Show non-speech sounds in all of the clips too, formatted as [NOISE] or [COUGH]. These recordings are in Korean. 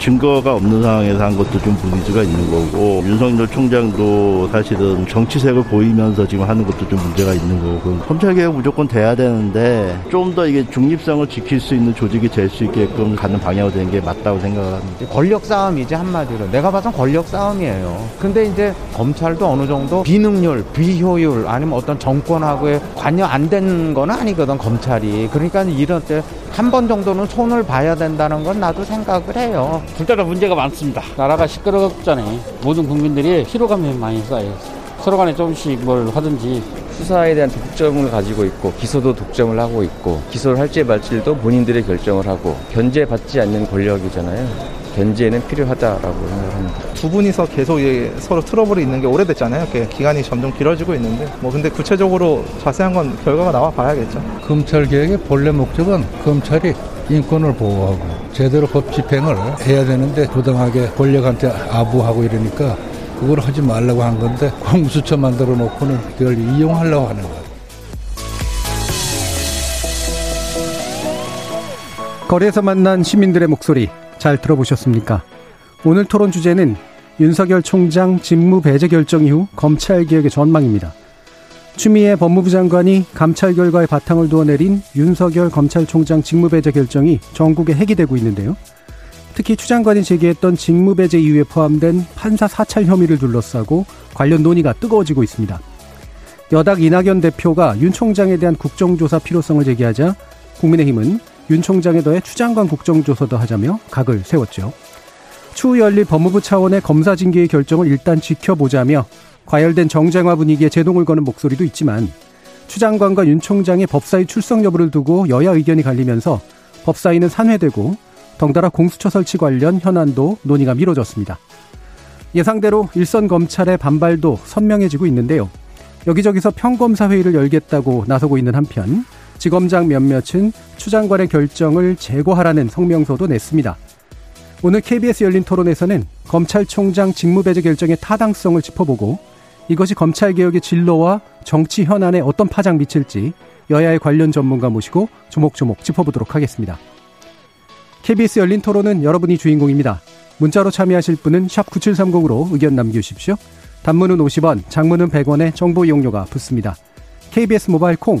증거가 없는 상황에서 한 것도 좀 무리수가 있는 거고 윤석열 총장도 사실은 정치색을 보이면서 지금 하는 것도 좀 문제가 있는 거고 검찰 개혁 무조건 돼야 되는데 좀 더 이게 중립성을 지킬 수 있는 조직이 될 수 있게끔 가는 방향으로 되는 게 맞다고 생각합니다. 권력 싸움이지 한마디로 내가 봐선 권력 싸움이에요. 근데 이제 검찰도 어느 정도 비능률, 비효율 아니면 어떤 정권하고의 관여 안 된 건 아니거든 검찰이. 그러니까 이런 때 한 번 정도는 손을 봐야 된다는 건 나도 생각을 해요. 둘 다 문제가 많습니다. 나라가 시끄럽잖아요. 모든 국민들이 피로감이 많이 쌓여요. 서로 간에 조금씩 뭘 하든지 수사에 대한 독점을 가지고 있고 기소도 독점을 하고 있고 기소를 할지 말지도 본인들이 결정을 하고 견제받지 않는 권력이잖아요. 견제는 필요하다라고 생각합니다. 두 분이서 계속 서로 트러블이 있는 게 오래됐잖아요. 기간이 점점 길어지고 있는데 뭐 근데 구체적으로 자세한 건 결과가 나와 봐야겠죠. 검찰 개혁의 본래 목적은 검찰이 인권을 보호하고 제대로 법 집행을 해야 되는데 부당하게 권력한테 아부하고 이러니까 그걸 하지 말라고 한 건데 공수처 만들어 놓고는 그걸 이용하려고 하는 거예요. 거리에서 만난 시민들의 목소리 잘 들어보셨습니까? 오늘 토론 주제는 윤석열 총장 직무 배제 결정 이후 검찰 개혁의 전망입니다. 추미애 법무부 장관이 감찰 결과에 바탕을 두어 내린 윤석열 검찰총장 직무배제 결정이 전국에 핵이되고 있는데요. 특히 추 장관이 제기했던 직무배제 이유에 포함된 판사 사찰 혐의를 둘러싸고 관련 논의가 뜨거워지고 있습니다. 여당 이낙연 대표가 윤 총장에 대한 국정조사 필요성을 제기하자 국민의힘은 윤 총장에 더해 추 장관 국정조사도 하자며 각을 세웠죠. 추후 열릴 법무부 차원의 검사 징계의 결정을 일단 지켜보자며 과열된 정쟁화 분위기에 제동을 거는 목소리도 있지만 추 장관과 윤 총장의 법사위 출석 여부를 두고 여야 의견이 갈리면서 법사위는 산회되고 덩달아 공수처 설치 관련 현안도 논의가 미뤄졌습니다. 예상대로 일선 검찰의 반발도 선명해지고 있는데요. 여기저기서 평검사 회의를 열겠다고 나서고 있는 한편 지검장 몇몇은 추 장관의 결정을 재고하라는 성명서도 냈습니다. 오늘 KBS 열린 토론에서는 검찰총장 직무배제 결정의 타당성을 짚어보고 이것이 검찰개혁의 진로와 정치 현안에 어떤 파장 미칠지 여야의 관련 전문가 모시고 조목조목 짚어보도록 하겠습니다. KBS 열린 토론은 여러분이 주인공입니다. 문자로 참여하실 분은 9730으로 의견 남겨주십시오. 단문은 50원, 장문은 100원의 정보 이용료가 붙습니다. KBS 모바일 콩,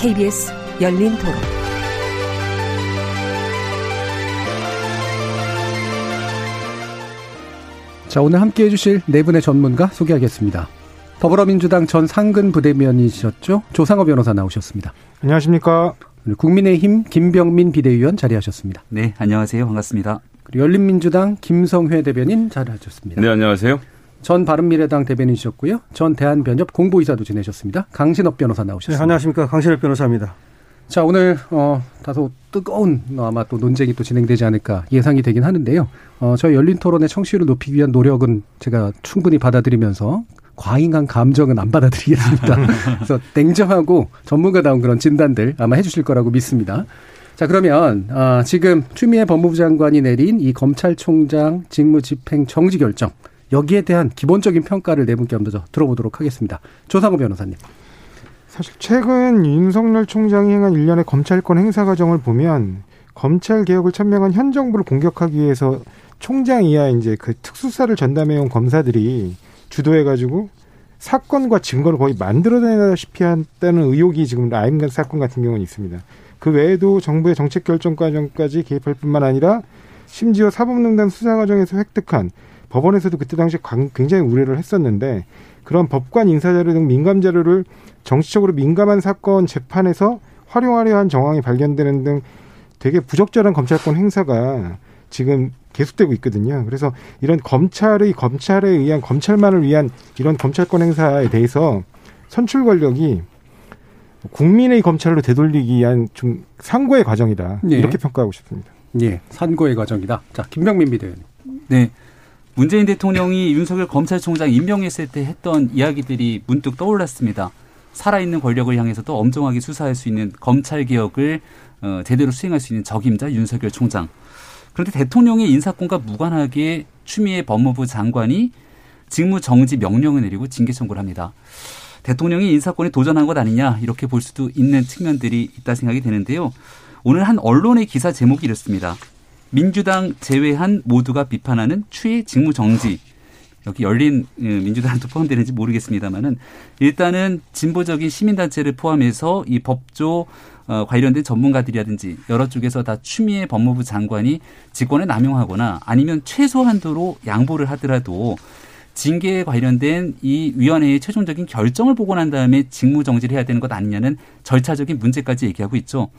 KBS 열린 토론. 자, 오늘 함께 해주실 네 분의 전문가 소개하겠습니다. 더불어민주당 전 상근 부대변인이셨죠? 조상호 변호사 나오셨습니다. 안녕하십니까? 국민의힘 김병민 비대위원 자리하셨습니다. 네, 안녕하세요. 반갑습니다. 그리고 열린민주당 김성회 대변인 자리하셨습니다. 네, 안녕하세요. 전 바른미래당 대변인이셨고요. 전 대한변협 공보이사도 지내셨습니다. 강신업 변호사 나오셨습니다. 네, 안녕하십니까. 강신업 변호사입니다. 자, 오늘, 어, 다소 뜨거운, 아마 또 논쟁이 또 진행되지 않을까 예상이 되긴 하는데요. 어, 저희 열린 토론의 청취율을 높이기 위한 노력은 제가 충분히 받아들이면서 과잉한 감정은 안 받아들이겠습니다. [LAUGHS] 그래서 냉정하고 전문가다운 그런 진단들 아마 해주실 거라고 믿습니다. 자 그러면 아, 지금 추미애 법무부 장관이 내린 이 검찰총장 직무집행 정지 결정 여기에 대한 기본적인 평가를 네 분께 먼저 들어보도록 하겠습니다. 조상호 변호사님. 사실 최근 윤석열 총장이 행한 일련의 검찰권 행사 과정을 보면 검찰 개혁을 천명한 현 정부를 공격하기 위해서 총장 이하 이제 그 특수사를 전담해온 검사들이 주도해가지고 사건과 증거를 거의 만들어내다시피 한다는 의혹이 지금 라임 사건 같은 경우는 있습니다. 그 외에도 정부의 정책 결정 과정까지 개입할 뿐만 아니라 심지어 사법농단 수사 과정에서 획득한 법원에서도 그때 당시 굉장히 우려를 했었는데 그런 법관 인사자료 등 민감 자료를 정치적으로 민감한 사건 재판에서 활용하려 한 정황이 발견되는 등 되게 부적절한 검찰권 행사가 지금 계속되고 있거든요. 그래서 이런 검찰의 검찰에 의한 검찰만을 위한 이런 검찰권 행사에 대해서 선출 권력이 국민의 검찰로 되돌리기 위한 좀 상고의 과정이다. 네. 이렇게 평가하고 싶습니다. 예, 산고의 과정이다. 자, 김병민 비대위원. 네. 문재인 대통령이 윤석열 검찰총장 임명했을 때 했던 이야기들이 문득 떠올랐습니다. 살아있는 권력을 향해서도 엄정하게 수사할 수 있는 검찰 개혁을 어, 제대로 수행할 수 있는 적임자 윤석열 총장. 그런데 대통령의 인사권과 무관하게 추미애 법무부 장관이 직무 정지 명령을 내리고 징계 청구를 합니다. 대통령이 인사권에 도전한 것 아니냐 이렇게 볼 수도 있는 측면들이 있다 생각이 되는데요. 오늘 한 언론의 기사 제목이 이렇습니다. 민주당 제외한 모두가 비판하는 추의 직무 정지. 여기 열린 어, 민주당도 포함되는지 모르겠습니다만은 일단은 진보적인 시민단체를 포함해서 이 법조 어, 관련된 전문가들이라든지 여러 쪽에서 다 추미애 법무부 장관이 직권을 남용하거나 아니면 최소한도로 양보를 하더라도 징계에 관련된 이 위원회의 최종적인 결정을 보고 난 다음에 직무 정지를 해야 되는 것 아니냐는 절차적인 문제까지 얘기하고 있죠.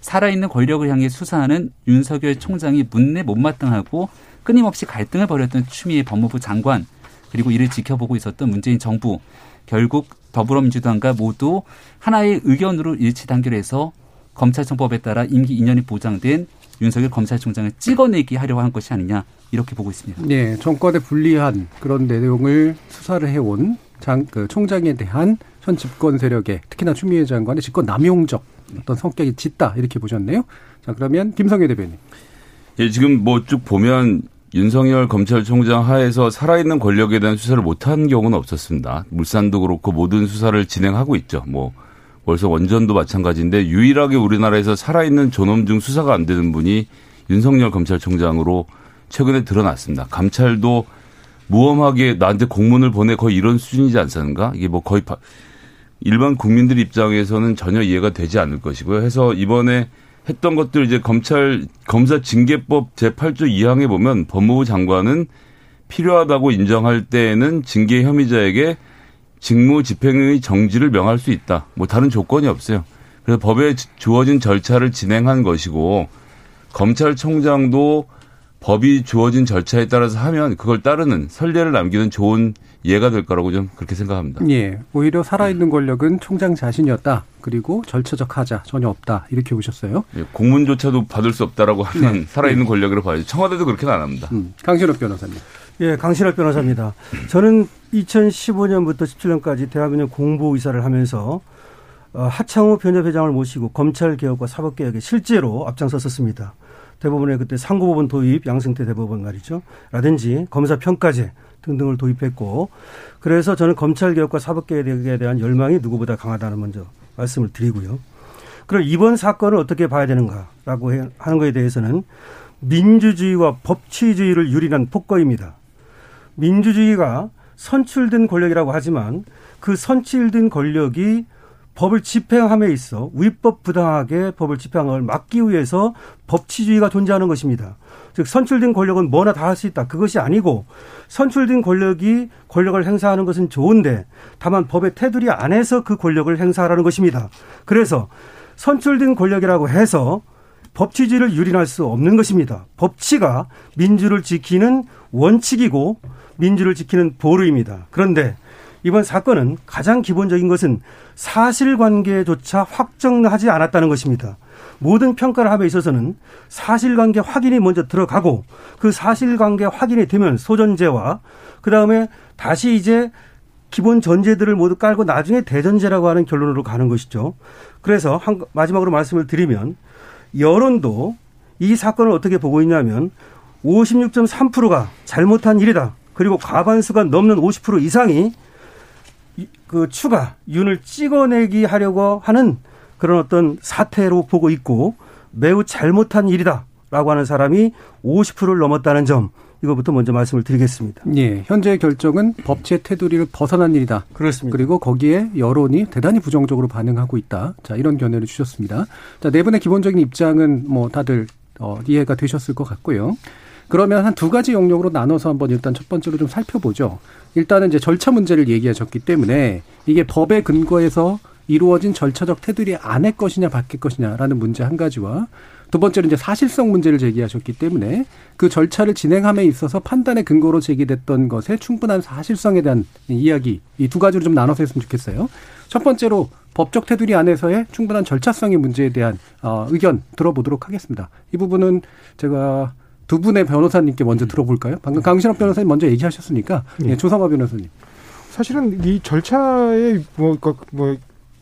살아있는 권력을 향해 수사하는 윤석열 총장이 문내 못마땅하고 끊임없이 갈등을 벌였던 추미애 법무부 장관 그리고 이를 지켜보고 있었던 문재인 정부 결국 더불어민주당과 모두 하나의 의견으로 일치 단결해서 검찰청법에 따라 임기 2년이 보장된 윤석열 검찰총장을 찍어내기 하려고 한 것이 아니냐 이렇게 보고 있습니다. 네, 정권에 불리한 그런 내용을 수사를 해온 장, 그 총장에 대한 현 집권 세력의 특히나 추미애 장관의 집권 남용적 어떤 성격이 짙다 이렇게 보셨네요. 자 그러면 김성애 대변인. 예, 지금 뭐 쭉 보면 윤석열 검찰총장 하에서 살아있는 권력에 대한 수사를 못한 경우는 없었습니다. 물산도 그렇고 모든 수사를 진행하고 있죠. 뭐 벌써 원전도 마찬가지인데 유일하게 우리나라에서 살아있는 존엄 중 수사가 안 되는 분이 윤석열 검찰총장으로 최근에 드러났습니다. 감찰도 무엄하게 나한테 공문을 보내 거의 이런 수준이지 않습니까? 이게 뭐 거의 일반 국민들 입장에서는 전혀 이해가 되지 않을 것이고요. 해서 이번에 했던 것들 이제 검찰 검사 징계법 제8조 2항에 보면 법무부 장관은 필요하다고 인정할 때에는 징계 혐의자에게 직무 집행의 정지를 명할 수 있다. 뭐 다른 조건이 없어요. 그래서 법에 주어진 절차를 진행한 것이고 검찰총장도 법이 주어진 절차에 따라서 하면 그걸 따르는 선례를 남기는 좋은 예가 될 거라고 좀 그렇게 생각합니다. 예. 오히려 살아있는 권력은 총장 자신이었다. 그리고 절차적 하자 전혀 없다. 이렇게 보셨어요. 예, 공문조차도 받을 수 없다라고 하면 네. 살아있는 네. 권력으로 봐야지. 청와대도 그렇게는 안 합니다. 음. 강신업 변호사님. 예, 강신업 변호사입니다. 저는 2015년부터 17년까지 대한민국 공보 이사를 하면서 어, 하창우 변협회장을 모시고 검찰 개혁과 사법 개혁에 실제로 앞장섰었습니다. 대법원의 그때 상고법원 도입, 양승태 대법원 말이죠. 라든지 검사 평가제 등등을 도입했고 그래서 저는 검찰 개혁과 사법 개혁에 대한 열망이 누구보다 강하다는 먼저 말씀을 드리고요. 그럼 이번 사건을 어떻게 봐야 되는가라고 하는 것에 대해서는 민주주의와 법치주의를 유린한 폭거입니다. 민주주의가 선출된 권력이라고 하지만 그 선출된 권력이 법을 집행함에 있어 위법 부당하게 법을 집행한 걸 막기 위해서 법치주의가 존재하는 것입니다. 즉 선출된 권력은 뭐나 다 할 수 있다. 그것이 아니고 선출된 권력이 권력을 행사하는 것은 좋은데 다만 법의 테두리 안에서 그 권력을 행사하라는 것입니다. 그래서 선출된 권력이라고 해서 법치주의를 유린할 수 없는 것입니다. 법치가 민주를 지키는 원칙이고 민주를 지키는 보루입니다. 그런데 이번 사건은 가장 기본적인 것은 사실관계조차 확정하지 않았다는 것입니다. 모든 평가를 함에 있어서는 사실관계 확인이 먼저 들어가고 그 사실관계 확인이 되면 소전제와 그 다음에 다시 이제 기본 전제들을 모두 깔고 나중에 대전제라고 하는 결론으로 가는 것이죠. 그래서 한, 마지막으로 말씀을 드리면 여론도 이 사건을 어떻게 보고 있냐면 56.3%가 잘못한 일이다. 그리고 과반수가 넘는 50% 이상이 그 추가 윤을 찍어내기 하려고 하는 그런 어떤 사태로 보고 있고 매우 잘못한 일이다라고 하는 사람이 50%를 넘었다는 점 이거부터 먼저 말씀을 드리겠습니다. 예, 현재의 결정은 법치의 테두리를 벗어난 일이다. 그렇습니다. 그리고 거기에 여론이 대단히 부정적으로 반응하고 있다. 자, 이런 견해를 주셨습니다. 자, 네 분의 기본적인 입장은 뭐 다들 어, 이해가 되셨을 것 같고요. 그러면 한 두 가지 영역으로 나눠서 한번 일단 첫 번째로 좀 살펴보죠. 일단은 이제 절차 문제를 얘기하셨기 때문에 이게 법에 근거해서 이루어진 절차적 테두리 안의 것이냐 밖의 것이냐라는 문제 한 가지와 두 번째로 이제 사실성 문제를 제기하셨기 때문에 그 절차를 진행함에 있어서 판단의 근거로 제기됐던 것에 충분한 사실성에 대한 이야기 이 두 가지로 좀 나눠서 했으면 좋겠어요. 첫 번째로 법적 테두리 안에서의 충분한 절차성의 문제에 대한 어, 의견 들어보도록 하겠습니다. 이 부분은 제가 두 분의 변호사님께 먼저 들어볼까요? 방금 강신업 변호사님 먼저 얘기하셨으니까 예, 조성화 변호사님. 사실은 이 절차에 뭐, 그, 뭐,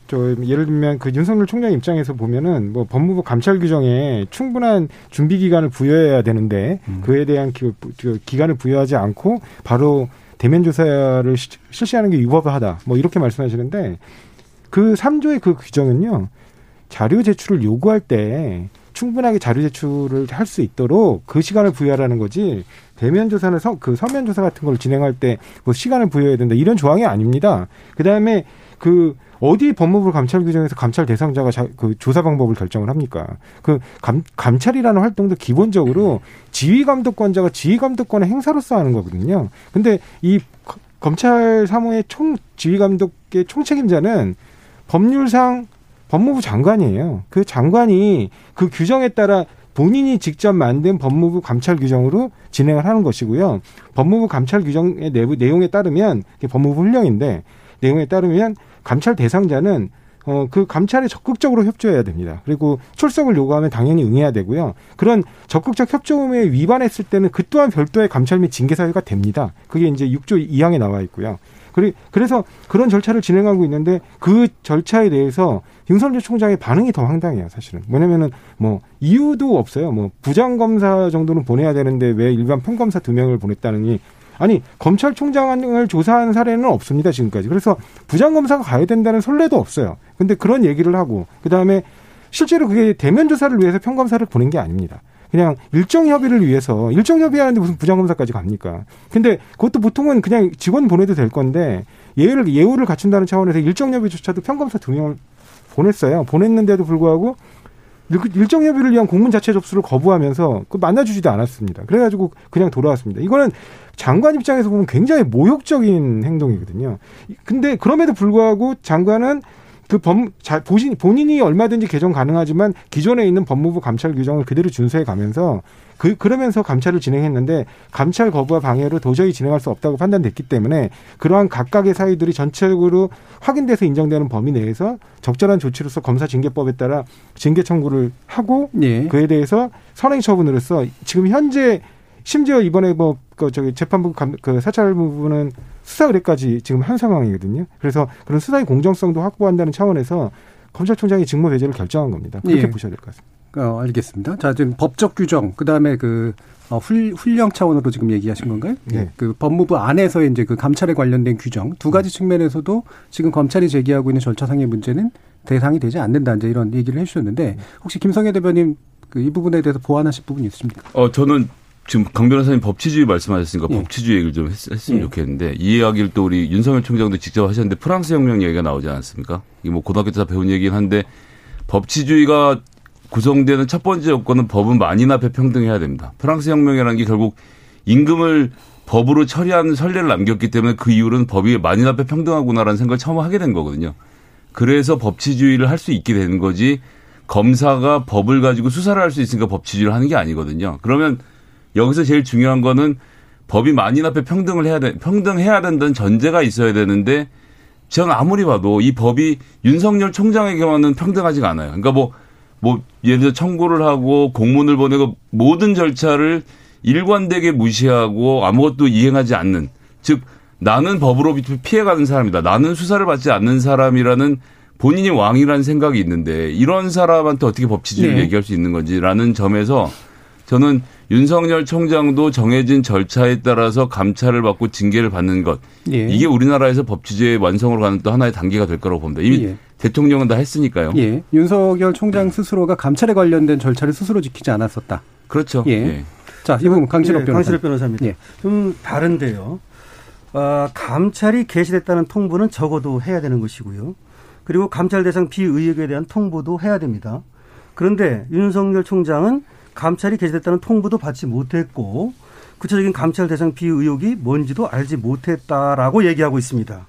저, 예를 들면 그 윤석열 총장 입장에서 보면은 뭐 법무부 감찰 규정에 충분한 준비 기간을 부여해야 되는데 음. 그에 대한 기, 그 기간을 부여하지 않고 바로 대면 조사를 시, 실시하는 게 위법하다. 뭐 이렇게 말씀하시는데 그 3조의 그 규정은요. 자료 제출을 요구할 때 충분하게 자료 제출을 할 수 있도록 그 시간을 부여하라는 거지 대면 조사나 서, 그 서면 조사 같은 걸 진행할 때 뭐 시간을 부여해야 된다 이런 조항이 아닙니다. 그 다음에 그 어디 법무부 감찰 규정에서 감찰 대상자가 자, 그 조사 방법을 결정을 합니까? 그 감, 감찰이라는 활동도 기본적으로 지휘 감독권자가 지휘 감독권의 행사로서 하는 거거든요. 근데 이 검찰 사무의 총 지휘 감독의 총책임자는 법률상 법무부 장관이에요. 그 장관이 그 규정에 따라 본인이 직접 만든 법무부 감찰 규정으로 진행을 하는 것이고요. 법무부 감찰 규정의 내부 내용에 따르면 법무부 훈령인데 내용에 따르면 감찰 대상자는 어, 그 감찰에 적극적으로 협조해야 됩니다. 그리고 출석을 요구하면 당연히 응해야 되고요. 그런 적극적 협조음에 위반했을 때는 그 또한 별도의 감찰 및 징계 사유가 됩니다. 그게 이제 6조 2항에 나와 있고요. 그래서 그런 절차를 진행하고 있는데 그 절차에 대해서 윤석열 총장의 반응이 더 황당해요, 사실은. 뭐냐면은 뭐 이유도 없어요. 뭐 부장검사 정도는 보내야 되는데 왜 일반 평검사 두 명을 보냈다느니 아니 검찰총장을 조사한 사례는 없습니다 지금까지 그래서 부장검사가 가야 된다는 선례도 없어요 근데 그런 얘기를 하고 그 다음에 실제로 그게 대면 조사를 위해서 평검사를 보낸 게 아닙니다 그냥 일정 협의를 위해서 일정 협의하는데 무슨 부장검사까지 갑니까? 근데 그것도 보통은 그냥 직원 보내도 될 건데 예우를 예우를 갖춘다는 차원에서 일정 협의조차도 평검사 두 명을 보냈어요. 보냈는데도 불구하고 일정 협의를 위한 공문 자체 접수를 거부하면서 그 만나주지도 않았습니다. 그래가지고 그냥 돌아왔습니다. 이거는 장관 입장에서 보면 굉장히 모욕적인 행동이거든요. 근데 그럼에도 불구하고 장관은 그 법, 자, 본인이 얼마든지 개정 가능하지만 기존에 있는 법무부 감찰 규정을 그대로 준수해 가면서 그, 그러면서 감찰을 진행했는데 감찰 거부와 방해로 도저히 진행할 수 없다고 판단됐기 때문에 그러한 각각의 사유들이 전체적으로 확인돼서 인정되는 범위 내에서 적절한 조치로서 검사 징계법에 따라 징계 청구를 하고 예. 그에 대해서 선행 처분으로서 지금 현재 심지어 이번에 뭐, 그, 저기, 재판부 감, 그 사찰 부분은 수사 의뢰까지 지금 한 상황이거든요. 그래서 그런 수사의 공정성도 확보한다는 차원에서 검찰총장이 직무 배제를 결정한 겁니다. 그렇게 예. 보셔야 될 것 같습니다. 어, 알겠습니다. 자, 지금 법적 규정, 그 다음에 그, 어, 훌, 훈령 차원으로 지금 얘기하신 건가요? 네. 그 법무부 안에서 이제 그 감찰에 관련된 규정 두 가지 측면에서도 지금 검찰이 제기하고 있는 절차상의 문제는 대상이 되지 않는다. 이제 이런 얘기를 해주셨는데 혹시 김성애 대변인 그 이 부분에 대해서 보완하실 부분이 있습니까? 어, 저는 지금 강 변호사님 법치주의 말씀하셨으니까 예. 법치주의 얘기를 좀 했, 으면 예. 좋겠는데 이 이야기를 또 우리 윤석열 총장도 직접 하셨는데 프랑스 혁명 얘기가 나오지 않았습니까? 이게 뭐 고등학교 때 배운 얘기긴 한데 법치주의가 구성되는 첫 번째 요건은 법은 만인 앞에 평등해야 됩니다. 프랑스 혁명이라는 게 결국 임금을 법으로 처리하는 선례를 남겼기 때문에 그 이후로는 법이 만인 앞에 평등하구나라는 생각을 처음 하게 된 거거든요. 그래서 법치주의를 할 수 있게 되는 거지 검사가 법을 가지고 수사를 할 수 있으니까 법치주의를 하는 게 아니거든요. 그러면 여기서 제일 중요한 거는 법이 만인 앞에 평등을 해야 돼, 평등해야 된다는 전제가 있어야 되는데 저는 아무리 봐도 이 법이 윤석열 총장에게만은 평등하지가 않아요. 그러니까 뭐, 뭐, 예를 들어 청구를 하고 공문을 보내고 모든 절차를 일관되게 무시하고 아무것도 이행하지 않는 즉 나는 법으로 피해가는 사람이다. 나는 수사를 받지 않는 사람이라는 본인이 왕이라는 생각이 있는데 이런 사람한테 어떻게 법치주의를 네. 얘기할 수 있는 건지라는 점에서 저는 윤석열 총장도 정해진 절차에 따라서 감찰을 받고 징계를 받는 것 예. 이게 우리나라에서 법치주의 완성으로 가는 또 하나의 단계가 될 거라고 봅니다. 이미 예. 대통령은 다 했으니까요. 예. 윤석열 총장 스스로가 감찰에 관련된 절차를 스스로 지키지 않았었다. 그렇죠. 예. 예. 자, 이분 강신업 예, 변호사. 강신업 변호사입니다. 예. 좀 다른데요. 어, 감찰이 개시됐다는 통보는 적어도 해야 되는 것이고요. 그리고 감찰 대상 비의혹에 대한 통보도 해야 됩니다. 그런데 윤석열 총장은 감찰이 개시됐다는 통보도 받지 못했고 구체적인 감찰 대상 비의혹이 뭔지도 알지 못했다라고 얘기하고 있습니다.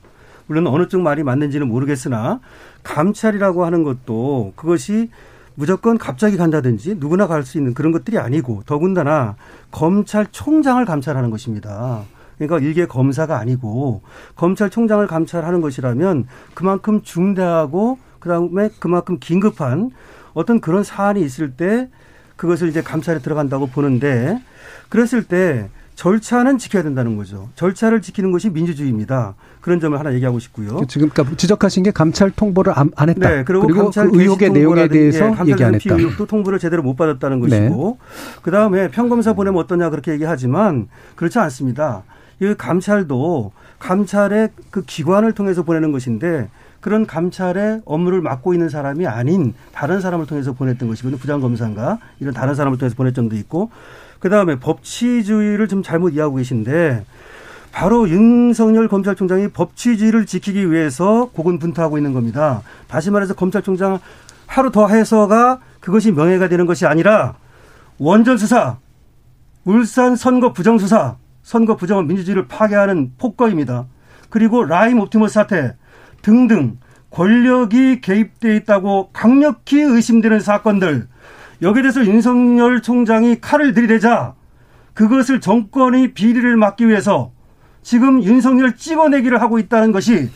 물론 어느 쪽 말이 맞는지는 모르겠으나 감찰이라고 하는 것도 그것이 무조건 갑자기 간다든지 누구나 갈 수 있는 그런 것들이 아니고 더군다나 검찰총장을 감찰하는 것입니다. 그러니까 일개 검사가 아니고 검찰총장을 감찰하는 것이라면 그만큼 중대하고 그다음에 그만큼 긴급한 어떤 그런 사안이 있을 때 그것을 이제 감찰에 들어간다고 보는데 그랬을 때 절차는 지켜야 된다는 거죠. 절차를 지키는 것이 민주주의입니다. 그런 점을 하나 얘기하고 싶고요. 지금 그러니까 지적하신 게 감찰 통보를 안, 안 했다. 네, 그리고, 그리고 감찰 그 의혹의 내용에 대해서 예, 얘기 안 했다. 의혹도 통보를 제대로 못 받았다는 것이고, 네. 그 다음에 평검사 보내면 어떠냐 그렇게 얘기하지만 그렇지 않습니다. 이 감찰도 감찰의 그 기관을 통해서 보내는 것인데 그런 감찰의 업무를 맡고 있는 사람이 아닌 다른 사람을 통해서 보냈던 것이거든요. 부장검사인가 이런 다른 사람을 통해서 보낼 점도 있고 그 다음에 법치주의를 좀 잘못 이해하고 계신데 바로 윤석열 검찰총장이 법치주의를 지키기 위해서 고군분투하고 있는 겁니다. 다시 말해서 검찰총장 하루 더 해서가 그것이 명예가 되는 것이 아니라 원전 수사, 울산 선거 부정 수사, 선거 부정은 민주주의를 파괴하는 폭거입니다. 그리고 라임 옵티머스 사태 등등 권력이 개입돼 있다고 강력히 의심되는 사건들 여기에 대해서 윤석열 총장이 칼을 들이대자 그것을 정권의 비리를 막기 위해서 지금 윤석열 찍어내기를 하고 있다는 것이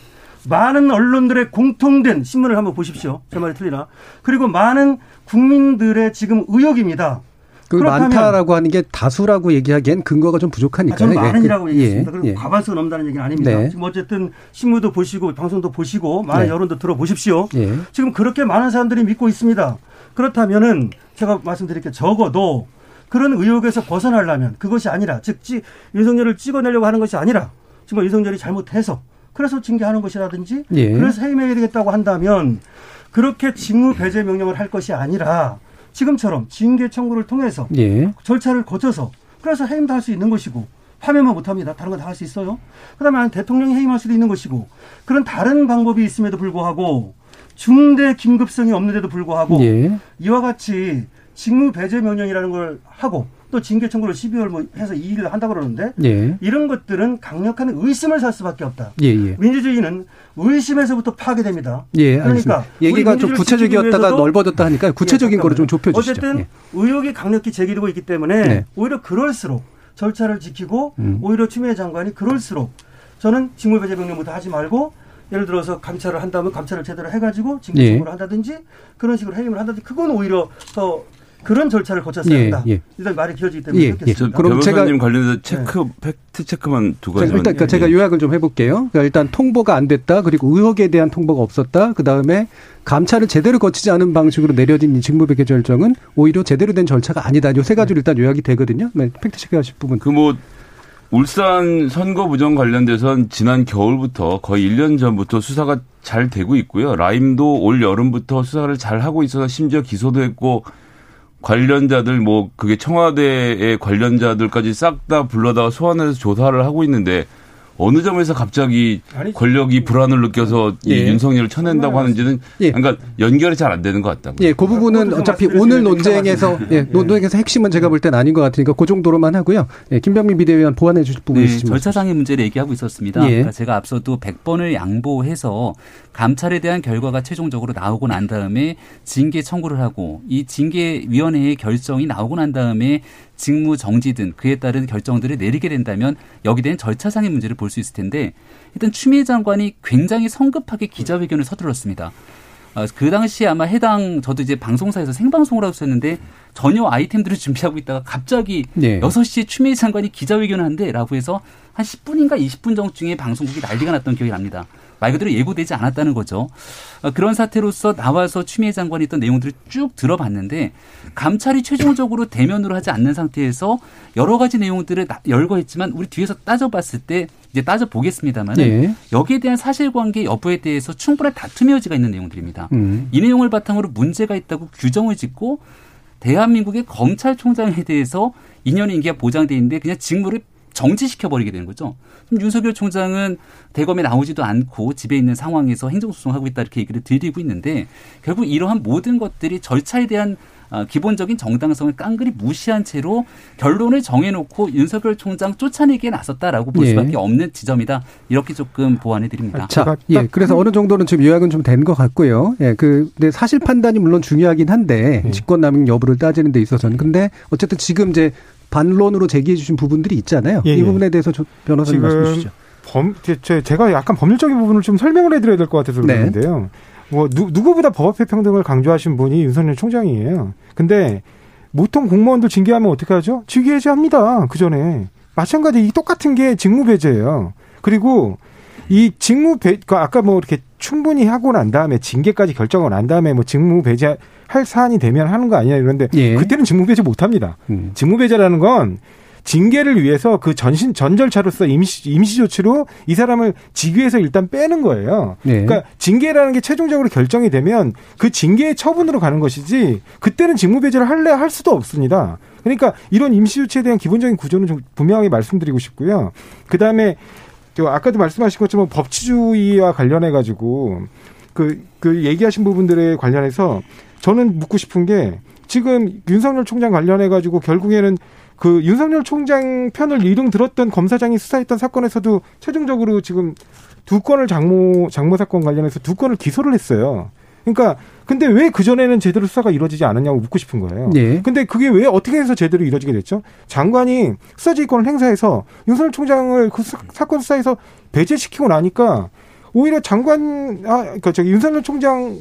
많은 언론들의 공통된 신문을 한번 보십시오. 제 말이 틀리나. 그리고 많은 국민들의 지금 의혹입니다. 그 많다라고 하는 게 다수라고 얘기하기엔 근거가 좀 부족하니까요. 아, 저는 많은이라고 예. 얘기했습니다. 그리고 예. 과반수가 넘다는 얘기는 아닙니다. 네. 지금 어쨌든 신문도 보시고 방송도 보시고 많은 네. 여론도 들어보십시오. 예. 지금 그렇게 많은 사람들이 믿고 있습니다. 그렇다면은 제가 말씀드릴게요. 적어도 그런 의혹에서 벗어나려면 그것이 아니라 즉 윤석열을 찍어내려고 하는 것이 아니라 지금 윤석열이 잘못해서 그래서 징계하는 것이라든지 예. 그래서 해임해야 되겠다고 한다면 그렇게 직무 배제 명령을 할 것이 아니라 지금처럼 징계 청구를 통해서 예. 절차를 거쳐서 그래서 해임도 할 수 있는 것이고 파면만 못합니다. 다른 건다할 수 있어요. 그다음에 대통령이 해임할 수도 있는 것이고 그런 다른 방법이 있음에도 불구하고 중대 긴급성이 없는데도 불구하고 예. 이와 같이 직무 배제 명령이라는 걸 하고 또 징계 청구를 12월 뭐 해서 2일을 한다고 그러는데 예. 이런 것들은 강력한 의심을 살 수밖에 없다. 예, 예. 민주주의는 의심에서부터 파괴됩니다. 예, 그러니까 얘기가 좀 구체적이었다가 넓어졌다 하니까 구체적인 예, 거를 좀 좁혀 주시죠. 어쨌든 예. 의혹이 강력히 제기되고 있기 때문에 네. 오히려 그럴수록 절차를 지키고 음. 오히려 추미애 장관이 그럴수록 저는 직무배제 명령부터 하지 말고 예를 들어서 감찰을 한다면 감찰을 제대로 해가지고 징계 청구를 예. 한다든지 그런 식으로 해임을 한다든지 그건 오히려 더 그런 절차를 거쳤어야 예, 한다. 예. 일단 말이 길어지기 때문에 예, 예. 그럼 제가 님 관련해서 체크 네. fact check만 두 가지만. 일단 그러니까 제가 요약을 좀 해볼게요. 그러니까 일단 통보가 안 됐다. 그리고 의혹에 대한 통보가 없었다. 그 다음에 감찰을 제대로 거치지 않은 방식으로 내려진 직무배제 결정은 오히려 제대로 된 절차가 아니다. 요 세 가지로 일단 요약이 되거든요. 네, fact check하실 부분. 그 뭐 울산 선거 부정 관련돼선 지난 겨울부터 거의 1년 전부터 수사가 잘 되고 있고요. 라임도 올 여름부터 수사를 잘 하고 있어서 심지어 기소도 했고 관련자들 뭐 그게 청와대의 관련자들까지 싹 다 불러다가 소환해서 조사를 하고 있는데 어느 점에서 갑자기 아니, 권력이 불안을 느껴서 예. 윤석열을 쳐낸다고 하는지는 예. 그러니까 연결이 잘 안 되는 것 같다고. 예, 그 부분은 어차피 오늘 논쟁에서 예, 논쟁에서 핵심은 제가 볼 땐 아닌 것 같으니까 그 정도로만 하고요. 예, 김병민 비대위원 보완해 주실 부분 네, 있으시면 절차상의 문제를 얘기하고 있었습니다. 예. 그러니까 제가 앞서도 100번을 양보해서 감찰에 대한 결과가 최종적으로 나오고 난 다음에 징계 청구를 하고 이 징계 위원회의 결정이 나오고 난 다음에 직무 정지 등 그에 따른 결정들을 내리게 된다면 여기 대한 절차상의 문제를 볼 수 있을 텐데 일단 추미애 장관이 굉장히 성급하게 기자회견을 서둘렀습니다. 어, 그 당시에 아마 해당 저도 이제 방송사에서 생방송을 하고 있었는데 전혀 아이템들을 [LAUGHS] 준비하고 있다가 갑자기 네. 6시에 추미애 장관이 기자회견을 한대라고 해서 한 10분인가 20분 정중에 방송국이 난리가 났던 기억이 납니다. 말 그대로 예고되지 않았다는 거죠. 어, 그런 사태로서 나와서 추미애 장관이 있던 내용들을 쭉 들어봤는데 감찰이 최종적으로 대면으로 하지 않는 상태에서 여러 가지 내용들을 열거했지만 우리 뒤에서 따져봤을 때 이제 따져보겠습니다만 네. 여기에 대한 사실관계 여부에 대해서 충분한 다툼의 여지가 있는 내용들입니다. 음. 이 내용을 바탕으로 문제가 있다고 규정을 짓고 대한민국의 검찰총장에 대해서 2년의 임기가 보장돼 있는데 그냥 직무를 정지시켜버리게 되는 거죠. 그럼 윤석열 총장은 대검에 나오지도 않고 집에 있는 상황에서 행정소송하고 있다 이렇게 얘기를 드리고 있는데 결국 이러한 모든 것들이 절차에 대한 아, 기본적인 정당성을 깡그리 무시한 채로 결론을 정해놓고 윤석열 총장 쫓아내기에 나섰다라고 볼 예. 수밖에 없는 지점이다. 이렇게 조금 보완해 드립니다. 자, 예. 그래서 어느 정도는 지금 요약은 좀 된 것 같고요. 예. 그, 근데 사실 판단이 물론 중요하긴 한데, 예. 직권 남용 여부를 따지는 데 있어서는. 근데 어쨌든 지금 이제 반론으로 제기해 주신 부분들이 있잖아요. 예, 이 예. 부분에 대해서 조- 변호사님 말씀해 주시죠. 범, 제- 제- 제가 약간 법률적인 부분을 좀 설명을 해드려야 될 것 같아서 네. 그러는데요. 뭐 누, 누구보다 법앞의 평등을 강조하신 분이 윤석열 총장이에요. 근데 보통 공무원들 징계하면 어떻게 하죠? 직위해제합니다. 그 전에 마찬가지 이 똑같은 게 직무배제예요. 그리고 이 직무배, 그 아까 뭐 이렇게 충분히 하고 난 다음에 징계까지 결정을 난 다음에 뭐 직무배제 할 사안이 되면 하는 거 아니냐 이런데 예. 그때는 직무배제 못 합니다. 음. 직무배제라는 건 징계를 위해서 그 전신 전 절차로서 임시 임시 조치로 이 사람을 직위에서 일단 빼는 거예요. 네. 그러니까 징계라는 게 최종적으로 결정이 되면 그 징계의 처분으로 가는 것이지 그때는 직무배제를 할래 할 수도 없습니다. 그러니까 이런 임시 조치에 대한 기본적인 구조는 좀 분명하게 말씀드리고 싶고요. 그 다음에 또 아까도 말씀하신 것처럼 법치주의와 관련해 가지고 그, 그 얘기하신 부분들에 관련해서 저는 묻고 싶은 게 지금 윤석열 총장 관련해 가지고 결국에는 그 윤석열 총장 편을 이름 들었던 검사장이 수사했던 사건에서도 최종적으로 지금 두 건을 장모 장모 사건 관련해서 두 건을 기소를 했어요. 그러니까 근데 왜 그 전에는 제대로 수사가 이루어지지 않았냐고 묻고 싶은 거예요. 예. 근데 그게 왜 어떻게 해서 제대로 이루어지게 됐죠? 장관이 수사지휘권을 행사해서 윤석열 총장을 그 수- 사건 수사에서 배제시키고 나니까 오히려 장관 아 그러니까 저기 윤석열 총장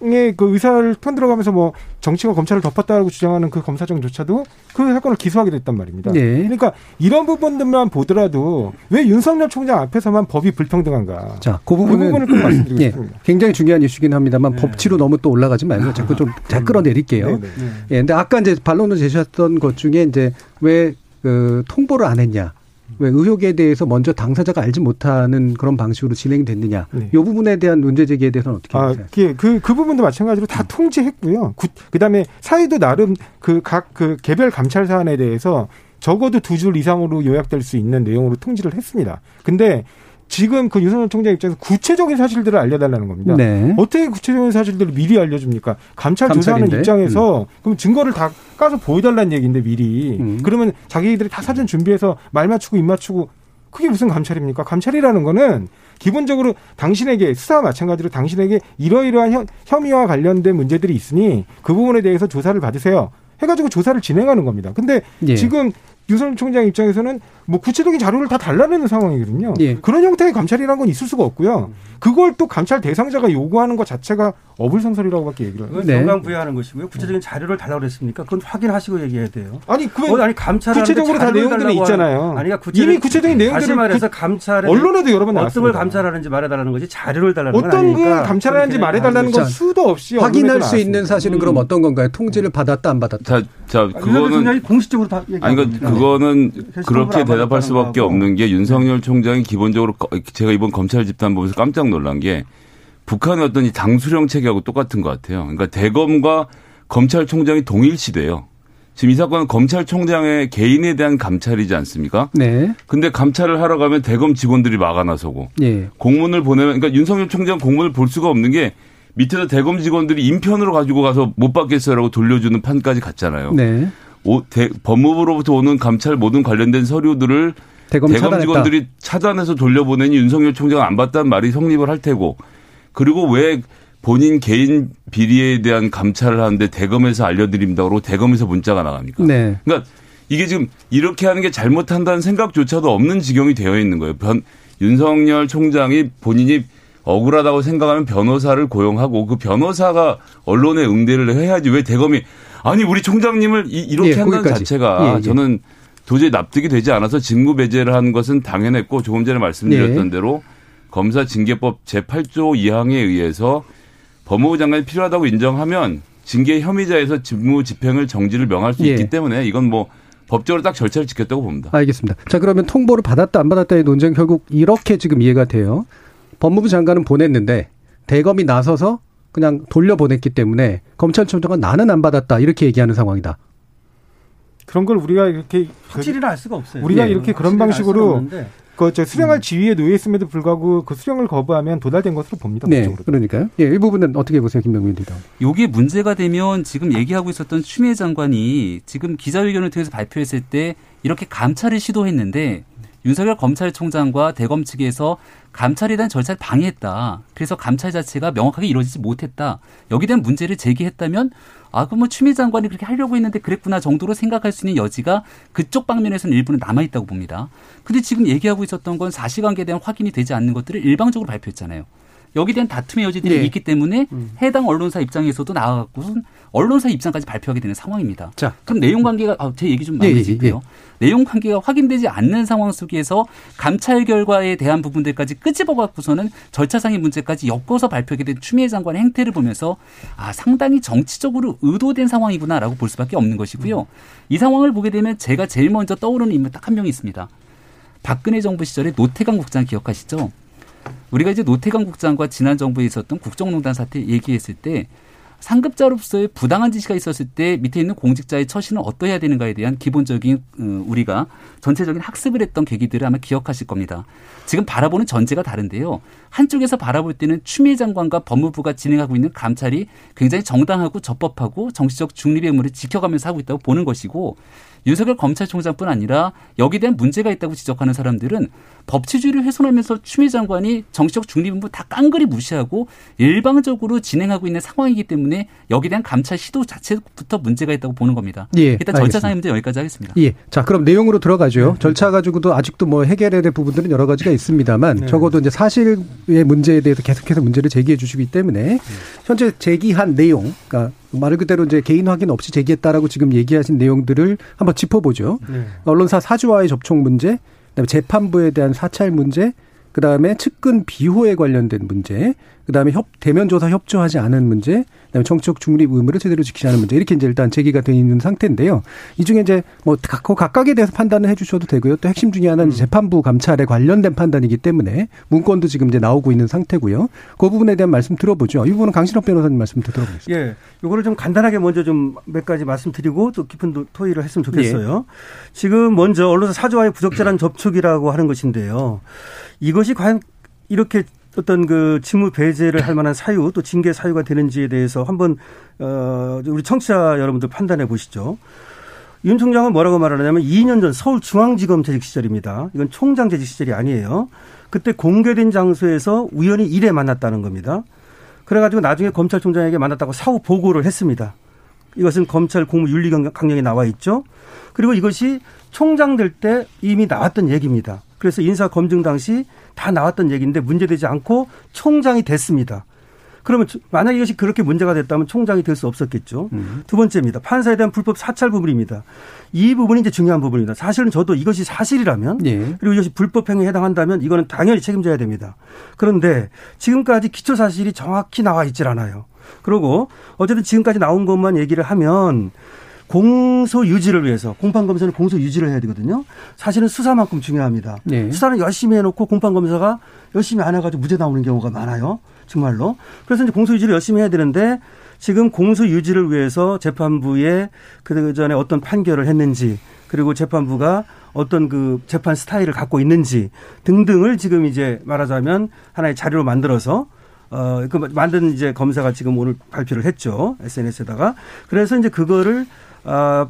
의 그 의사를 편들어가면서 뭐 정치가 검찰을 덮었다고 주장하는 그 검사장조차도 그 사건을 기소하게 됐단 말입니다. 네. 그러니까 이런 부분들만 보더라도 왜 윤석열 총장 앞에서만 법이 불평등한가? 자, 그 부분은 부분을 꼭 말씀드리고 예, 싶습니다. 굉장히 중요한 이슈긴 합니다만 법치로 너무 또 올라가지 말고 자꾸 좀 잘 끌어내릴게요. 네, 네. 예, 근데 아까 이제 반론을 제시했던 것 중에 이제 왜 그 통보를 안 했냐. 왜 의혹에 대해서 먼저 당사자가 알지 못하는 그런 방식으로 진행됐느냐. 네. 이 부분에 대한 문제 제기에 대해서는 어떻게 아, 생각하세요? 그, 그, 그 부분도 마찬가지로 다 통지했고요. 그 다음에 사회도 나름 그각그 개별 감찰 사안에 대해서 적어도 두 줄 이상으로 요약될 수 있는 내용으로 통지를 했습니다. 근데 지금 그 윤석열 총장 입장에서 구체적인 사실들을 알려달라는 겁니다. 네. 어떻게 구체적인 사실들을 미리 알려줍니까? 감찰 조사하는 감찰인데. 입장에서 그럼 증거를 다 까서 보여달라는 얘기인데 미리. 음. 그러면 자기들이 다 사전 준비해서 말 맞추고 입 맞추고 그게 무슨 감찰입니까? 감찰이라는 거는 기본적으로 당신에게 수사와 마찬가지로 당신에게 이러이러한 혐- 혐의와 관련된 문제들이 있으니 그 부분에 대해서 조사를 받으세요. 해가지고 조사를 진행하는 겁니다. 근데 예. 지금 윤석열 총장 입장에서는 뭐 구체적인 자료를 다 달라는 상황이거든요. 예. 그런 형태의 감찰이라는 건 있을 수가 없고요. 그걸 또 감찰 대상자가 요구하는 것 자체가 어불성설이라고밖에 얘기를 해요. 그건 네. 정당 부여하는 것이고요. 구체적인 자료를 달라고 그랬습니까? 그건 확인하시고 얘기해야 돼요. 아니 그 어, 아니 감찰하는데 구체적으로 다 내용들이 있잖아요. 하는- 아니 그러니까 구체적, 이미 구체적인 내용들을 다시 말해서 그- 감찰에 언론에도 여러 번 어떤 걸 나왔습니다. 감찰하는지 말해달라는 거지 자료를 달라는 건 어떤. 걸 감찰하는지 말해달라는 건 자, 수도 없이 확인할 수 있는 나왔습니다. 사실은 그럼 어떤 건가요? 통지를 받았다 안 받았다. 자, 자, 그거는 공식적으로 다 아니, 그러니까. 그거는 네. 그렇게 안 대답할 수밖에. 없는 게 윤석열 총장이 기본적으로 거- 제가 이번 검찰 집단 보면서 깜짝 놀란 게 북한의 어떤 이 당수령 체계하고 똑같은 것 같아요. 그러니까 대검과 검찰총장이 동일시돼요. 지금 이 사건은 검찰총장의 개인에 대한 감찰이지 않습니까? 네. 근데 감찰을 하러 가면 대검 직원들이 막아나서고 예. 공문을 보내면 그러니까 윤석열 총장 공문을 볼 수가 없는 게 밑에서 대검 직원들이 인편으로 가지고 가서 못 받겠어요라고 돌려주는 판까지 갔잖아요. 네. 오, 대- 법무부로부터 오는 감찰 모든 관련된 서류들을 대검 대검. 직원들이 차단해서 돌려보내니 윤석열 총장은 안 받다는 말이 성립을 할 테고 그리고 왜 본인 개인 비리에 대한 감찰을 하는데 대검에서 알려드립니다. 그러고 대검에서 문자가 나갑니까? 네. 그러니까 이게 지금 이렇게 하는 게 잘못한다는 생각조차도 없는 지경이 되어 있는 거예요. 변, 윤석열 총장이 본인이 억울하다고 생각하면 변호사를 고용하고 그 변호사가 언론에 응대를 해야지 왜 대검이 아니 우리 총장님을 이, 렇게 예, 한다는 거기까지. 자체가 예, 예. 저는 도저히 납득이 되지 않아서 직무 배제를 하는 것은 당연했고 조금 전에 말씀드렸던 예. 대로 검사 징계법 제8조 2항에 의해서 법무부 장관이 필요하다고 인정하면 징계 혐의자에서 직무 집행을 정지를 명할 수 예. 있기 때문에 이건 뭐 법적으로 딱 절차를 지켰다고 봅니다. 알겠습니다. 자, 그러면 통보를 받았다 안 받았다의 논쟁 결국 이렇게 지금 이해가 돼요. 법무부 장관은 보냈는데 대검이 나서서 그냥 돌려보냈기 때문에 검찰총장은 나는 안 받았다 이렇게 얘기하는 상황이다. 그런 걸 우리가 이렇게 확실히는 알 수가 없어요. 우리가 예. 이렇게 그런 방식으로. 그저 수령할 지위에 놓여 있음에도 불구하고 그 수령을 거부하면 도달된 것으로 봅니다. 네, 법적으로. 그러니까요. 예, 이 부분은 어떻게 보세요, 김병민 리더? 요게 문제가 되면 지금 얘기하고 있었던 추미애 장관이 지금 기자회견을 통해서 발표했을 때 이렇게 감찰을 시도했는데 윤석열 검찰총장과 대검 측에서 감찰에 대한 절차를 방해했다. 그래서 감찰 자체가 명확하게 이루어지지 못했다. 여기에 대한 문제를 제기했다면 아, 그럼 뭐 추미애 장관이 그렇게 하려고 했는데 그랬구나 정도로 생각할 수 있는 여지가 그쪽 방면에서는 일부는 남아있다고 봅니다. 근데 지금 얘기하고 있었던 건 사실관계에 대한 확인이 되지 않는 것들을 일방적으로 발표했잖아요. 여기에 대한 다툼의 여지들이 예. 있기 때문에 해당 언론사 입장에서도 나와갖고 언론사 입장까지 발표하게 되는 상황입니다. 자. 그럼 내용 관계가 아, 제 얘기 좀 예, 예, 마무리지고요. 내용 관계가 확인되지 않는 상황 속에서 감찰 결과에 대한 부분들까지 끄집어 갖고서는 절차상의 문제까지 엮어서 발표하게 된 추미애 장관의 행태를 보면서 아 상당히 정치적으로 의도된 상황이구나라고 볼 수밖에 없는 것이고요. 이 상황을 보게 되면 제가 제일 먼저 떠오르는 인물 딱 한 명이 있습니다. 박근혜 정부 시절에 노태강 국장 기억하시죠? 우리가 이제 노태강 국장과 지난 정부에 있었던 국정농단 사태 얘기했을 때 상급자로서의 부당한 지시가 있었을 때 밑에 있는 공직자의 처신은 어떠해야 되는가에 대한 기본적인 어, 우리가 전체적인 학습을 했던 계기들을 아마 기억하실 겁니다. 지금 바라보는 전제가 다른데요. 한쪽에서 바라볼 때는 추미애 장관과 법무부가 진행하고 있는 감찰이 굉장히 정당하고 적법하고 정치적 중립의 의무를 지켜가면서 하고 있다고 보는 것이고 윤석열 검찰총장뿐 아니라 여기에 대한 문제가 있다고 지적하는 사람들은 법치주의를 훼손하면서 추미애 장관이 정치적 중립 의무 다 깡그리 무시하고 일방적으로 진행하고 있는 상황이기 때문에 여기에 대한 감찰 시도 자체부터 문제가 있다고 보는 겁니다. 예, 일단 절차상의 문제 여기까지 하겠습니다. 예. 자, 그럼 내용으로 들어가죠. 절차 가지고도 아직도 뭐 해결해야 될 부분들은 여러 가지가 있습니다만 네. 적어도 이제 사실의 문제에 대해서 계속해서 문제를 제기해 주시기 때문에 현재 제기한 내용, 그러니까 말 그대로 이제 개인 확인 없이 제기했다라고 지금 얘기하신 내용들을 한번 짚어보죠. 네. 언론사 사주와의 접촉 문제, 그다음에 재판부에 대한 사찰 문제, 그다음에 측근 비호에 관련된 문제, 그다음에 협 대면 조사 협조하지 않은 문제, 그다음에 정치적 중립 의무를 제대로 지키지 않은 문제 이렇게 이제 일단 제기가 돼 있는 상태인데요. 이 중에 이제 뭐 각- 그 각각에 대해서 판단을 해주셔도 되고요. 또 핵심 중에 하나는 이제 재판부 감찰에 관련된 판단이기 때문에 문건도 지금 이제 나오고 있는 상태고요. 그 부분에 대한 말씀 들어보죠. 이 부분은 강신업 변호사님 말씀부터 들어보겠습니다. 예. 요거를 좀 간단하게 먼저 좀 몇 가지 말씀드리고 또 깊은 도- 토의를 했으면 좋겠어요. 지금 먼저 언론사 사주와의 부적절한 접촉이라고 하는 것인데요. 이것이 과연 이렇게 어떤 그 직무 배제를 할 만한 사유 또 징계 사유가 되는지에 대해서 한번 어 우리 청취자 여러분들 판단해 보시죠. 윤 총장은 뭐라고 말하냐면 2년 전 서울중앙지검 재직 시절입니다. 이건 총장 재직 시절이 아니에요. 그때 공개된 장소에서 우연히 일에 만났다는 겁니다. 그래가지고 나중에 검찰총장에게 만났다고 사후 보고를 했습니다. 이것은 검찰 공무 윤리 강령에 나와 있죠. 그리고 이것이 총장 될 때 이미 나왔던 얘기입니다. 그래서 인사 검증 당시 다 나왔던 얘기인데 문제되지 않고 총장이 됐습니다. 그러면 만약 이것이 그렇게 문제가 됐다면 총장이 될 수 없었겠죠. 두 번째입니다. 판사에 대한 불법 사찰 부분입니다. 이 부분이 이제 중요한 부분입니다. 사실은 저도 이것이 사실이라면 예. 그리고 이것이 불법 행위에 해당한다면 이거는 당연히 책임져야 됩니다. 그런데 지금까지 기초 사실이 정확히 나와 있질 않아요. 그리고 어쨌든 지금까지 나온 것만 얘기를 하면 공소 유지를 위해서 공판 검사는 공소 유지를 해야 되거든요. 사실은 수사만큼 중요합니다. 네. 수사는 열심히 해놓고 공판 검사가 열심히 안 해가지고 무죄 나오는 경우가 많아요. 정말로. 그래서 이제 공소 유지를 열심히 해야 되는데 지금 공소 유지를 위해서 재판부에 그 전에 어떤 판결을 했는지 그리고 재판부가 어떤 그 재판 스타일을 갖고 있는지 등등을 지금 이제 말하자면 하나의 자료로 만들어서 어, 그 만든 이제 검사가 지금 오늘 발표를 했죠. SNS에다가. 그래서 이제 그거를 어,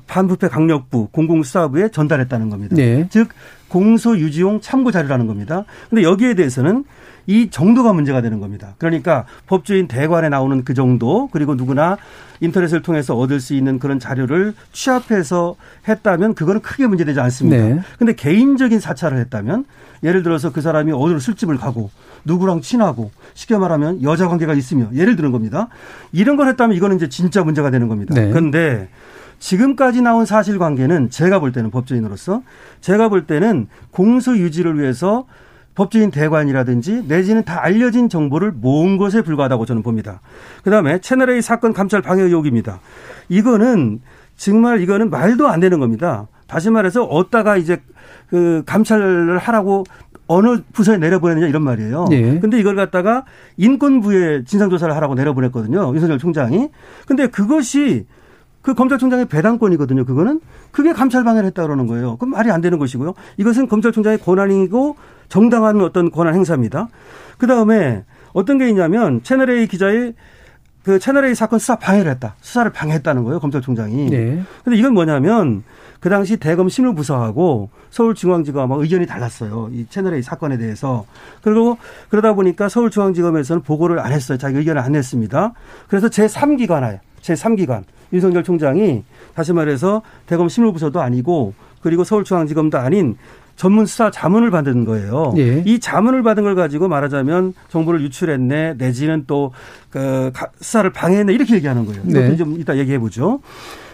반부패 강력부 공공수사부에 전달했다는 겁니다. 네. 즉 공소 유지용 참고 자료라는 겁니다. 근데 여기에 대해서는 이 정도가 문제가 되는 겁니다. 그러니까 법조인 대관에 나오는 그 정도 그리고 누구나 인터넷을 통해서 얻을 수 있는 그런 자료를 취합해서 했다면 그거는 크게 문제되지 않습니다. 네. 근데 개인적인 사찰을 했다면 예를 들어서 그 사람이 어디로 술집을 가고 누구랑 친하고 쉽게 말하면 여자 관계가 있으며 예를 드는 겁니다. 이런 걸 했다면 이거는 이제 진짜 문제가 되는 겁니다. 네. 그런데 지금까지 나온 사실관계는 제가 볼 때는 법조인으로서 제가 볼 때는 공소 유지를 위해서 법조인 대관이라든지 내지는 다 알려진 정보를 모은 것에 불과하다고 저는 봅니다. 그다음에 채널A 사건 감찰 방해 의혹입니다. 이거는 정말 이거는 말도 안 되는 겁니다. 다시 말해서 어디다가 이제 그 감찰을 하라고 어느 부서에 내려보냈느냐 이런 말이에요. 예. 근데 이걸 갖다가 인권부에 진상조사를 하라고 내려보냈거든요. 윤석열 총장이. 근데 그것이 그 검찰총장의 배당권이거든요. 그거는 그게 감찰 방해를 했다 그러는 거예요. 그럼 말이 안 되는 것이고요. 이것은 검찰총장의 권한이고 정당한 어떤 권한 행사입니다. 그 다음에 어떤 게 있냐면 채널A 기자의 그 채널A 사건 수사 방해를 했다. 수사를 방해했다는 거예요. 검찰총장이. 네. 근데 이건 뭐냐면 그 당시 대검 신무부서하고 서울중앙지검 하고 의견이 달랐어요. 이 채널A 사건에 대해서. 그리고 그러다 보니까 서울중앙지검에서는 보고를 안 했어요. 자기 의견을 안 냈습니다. 그래서 제3기관에 제3기관 윤석열 총장이 다시 말해서 대검 신무부서도 아니고 그리고 서울중앙지검도 아닌 전문 수사 자문을 받은 거예요. 예. 이 자문을 받은 걸 가지고 말하자면 정보를 유출했네 내지는 또 그 수사를 방해했네 이렇게 얘기하는 거예요. 이것도 네. 좀 이따 얘기해 보죠.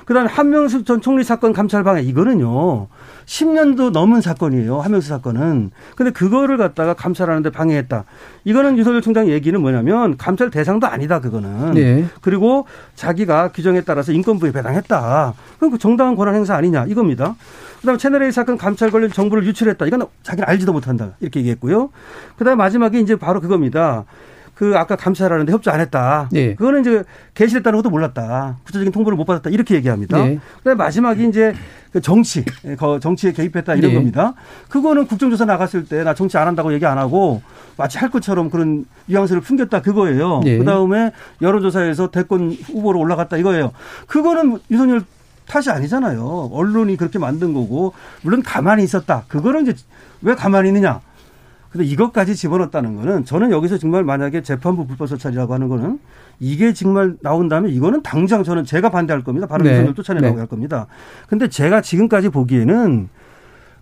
그다음에 한명수 전 총리 사건 감찰 방해 이거는요. 10년도 넘은 사건이에요. 한명수 사건은. 근데 그거를 갖다가 감찰하는데 방해했다. 이거는 유석열 총장 얘기는 뭐냐면 감찰 대상도 아니다 그거는. 네. 그리고 자기가 규정에 따라서 인권부에 배당했다. 그럼 그 정당한 권한 행사 아니냐 이겁니다. 그다음에 채널A 사건 감찰 관련 정보를 유출했다. 이건 자기는 알지도 못한다. 이렇게 얘기했고요. 그다음에 마지막에 이제 바로 그겁니다. 그 아까 감찰하는데 협조 안 했다. 예. 그거는 이제 개시됐다는 것도 몰랐다. 구체적인 통보를 못 받았다. 이렇게 얘기합니다. 예. 그다음에 마지막에 이제 그 정치, 거- 정치에 개입했다 이런 예. 겁니다. 그거는 국정조사 나갔을 때 나 정치 안 한다고 얘기 안 하고 마치 할 것처럼 그런 뉘앙스를 풍겼다 그거예요. 예. 그다음에 여론조사에서 대권 후보로 올라갔다 이거예요. 그거는 윤석열 탓이 아니잖아요. 언론이 그렇게 만든 거고 물론 가만히 있었다. 그거는 이제 왜 가만히 있느냐? 근데 이것까지 집어넣었다는 거는 저는 여기서 정말 만약에 재판부 불법 소찰이라고 하는 거는 이게 정말 나온다면 이거는 당장 저는 제가 반대할 겁니다. 바로 네. 윤석열 쫓아내라고 네. 할 겁니다. 근데 제가 지금까지 보기에는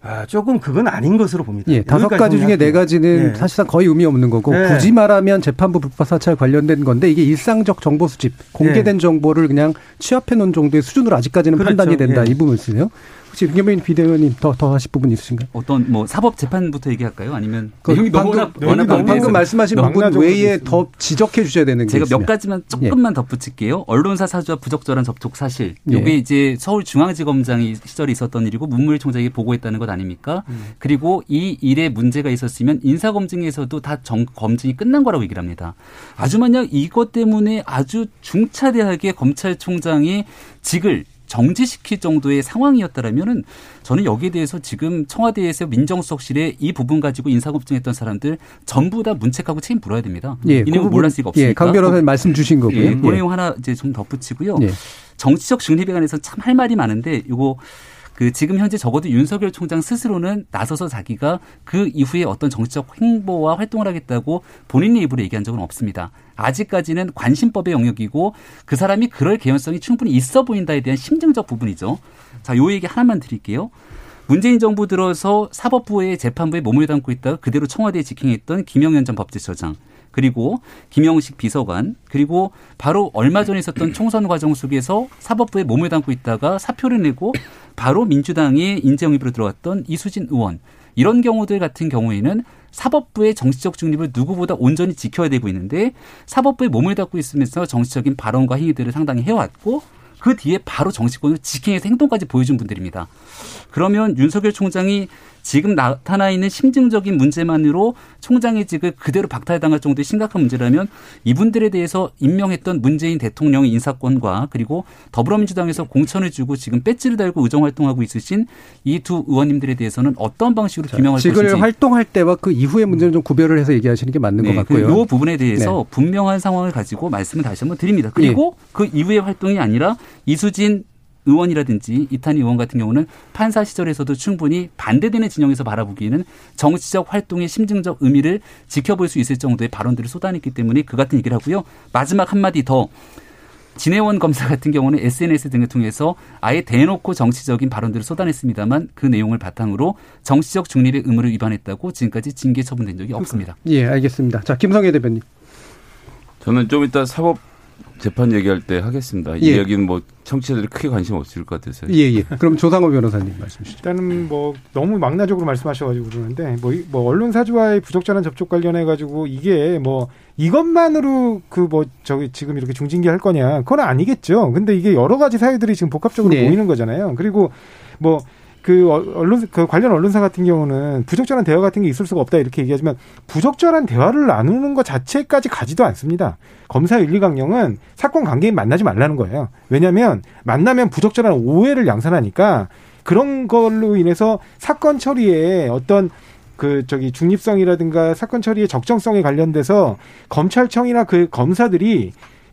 아, 조금 그건 아닌 것으로 봅니다. 예, 다섯 가지 중에 네. 가지는 예. 사실상 거의 의미 없는 거고 네. 굳이 말하면 재판부 불법 사찰 관련된 건데 이게 일상적 정보 수집, 공개된 정보를 그냥 취합해 놓은 정도의 수준으로 아직까지는 네. 그렇죠. 판단이 된다 예. 이 부분을 쓰네요. 혹시 김경민 비대위원님 더 더 하실 부분 있으신가요? 어떤 뭐 사법 재판부터 얘기할까요? 아니면 그 내용이 방금, 너무나 방금, 워낙 방금 많아서 말씀하신 몇 부분 외에 더 지적해 주셔야 되는 게 제가. 몇 가지만 조금만 덧붙일게요. 언론사 사주와 부적절한 접촉 사실. 예. 이게 이제 서울중앙지검장이 시절에 있었던 일이고 문무일 총장이 보고했다는 것 아닙니까? 그리고 이 일에 문제가 있었으면 인사검증에서도 다 정, 검증이 끝난 거라고 얘기를 합니다. 아주 만약 이것 때문에 아주 중차대하게 검찰총장이 직을 정지시킬 정도의 상황이었다라면은 저는 여기에 대해서 지금 청와대에서 민정수석실에 이 부분 가지고 인사검증했던 사람들 전부 다 문책하고 책임 물어야 됩니다. 예, 이그 내용 부분- 몰랐을 리가 없으니까. 예, 강 변호사님 말씀 주신 거고요. 예, 그 예. 내용 하나 이제 좀 덧붙이고요. 예. 정치적 중립에 관해서 참 할 말이 많은데 요거 그 지금 현재 적어도 윤석열 총장 스스로는 나서서 자기가 그 이후에 어떤 정치적 행보와 활동을 하겠다고 본인의 입으로 얘기한 적은 없습니다. 아직까지는 관심법의 영역이고 그 사람이 그럴 개연성이 충분히 있어 보인다에 대한 심증적 부분이죠. 자, 요 얘기 하나만 드릴게요. 문재인 정부 들어서 사법부의 재판부에 몸을 담고 있다가 그대로 청와대에 직행했던 김영현 전 법제처장 그리고 김영식 비서관 그리고 바로 얼마 전에 있었던 총선 과정 속에서 사법부에 몸을 담고 있다가 사표를 내고 바로 민주당의 인재영입으로 들어왔던 이수진 의원 이런 경우들 같은 경우에는 사법부의 정치적 중립을 누구보다 온전히 지켜야 되고 있는데 사법부에 몸을 담고 있으면서 정치적인 발언과 행위들을 상당히 해왔고 그 뒤에 바로 정치권을 직행해서 행동까지 보여준 분들입니다. 그러면 윤석열 총장이 지금 나타나 있는 심증적인 문제만으로 총장의 직을 그대로 박탈당할 정도의 심각한 문제라면 이분들에 대해서 임명했던 문재인 대통령의 인사권과 그리고 더불어민주당에서 공천을 주고 지금 배지를 달고 의정 활동하고 있으신 이 두 의원님들에 대해서는 어떤 방식으로 규명할 직을 것인지 활동할 때와 그 이후의 문제는 좀 구별을 해서 얘기하시는 게 맞는 것 같고요. 이 부분에 대해서 네. 분명한 상황을 가지고 말씀을 다시 한번 드립니다. 그리고 그 이후의 활동이 아니라 이수진 의원이라든지 이탄희 의원 같은 경우는 판사 시절에서도 충분히 반대되는 진영에서 바라보기에는 정치적 활동의 심증적 의미를 지켜볼 수 있을 정도의 발언들을 쏟아냈기 때문에 그 같은 얘기를 하고요. 마지막 한마디 더 진해원 검사 같은 경우는 SNS 등을 통해서 아예 대놓고 정치적인 발언들을 쏟아냈습니다만 그 내용을 바탕으로 정치적 중립의 의무를 위반했다고 지금까지 징계 처분된 적이 없습니다. 예, 알겠습니다. 자, 김성애 대변인. 저는 좀 이따 사법 재판 얘기할 때 하겠습니다. 이 예. 이야기는 뭐 청취자들이 크게 관심 없을 것 같아서요. 예, 예. 그럼 조상호 변호사님 말씀 주시죠. 일단은 뭐 너무 막나적으로 말씀하셔가지고 그러는데 뭐, 이- 뭐 언론 사주와의 부적절한 접촉 관련해 가지고 이게 뭐 이것만으로 그 뭐 저기 지금 이렇게 중징계 할 거냐 그건 아니겠죠. 근데 이게 여러 가지 사유들이 지금 복합적으로 네. 보이는 거잖아요. 그리고 뭐 그 언론 그 관련 언론사 같은 경우는 부적절한 대화 같은 게 있을 수가 없다 이렇게 얘기하지만 부적절한 대화를 나누는 것 자체까지 가지도 않습니다. 검사 윤리강령은 사건 관계인 만나지 말라는 거예요. 왜냐하면 만나면 부적절한 오해를 양산하니까 그런 걸로 인해서 사건 처리에 어떤 그 저기 중립성이라든가 사건 처리의 적정성에 관련돼서 검찰청이나 그 검사들이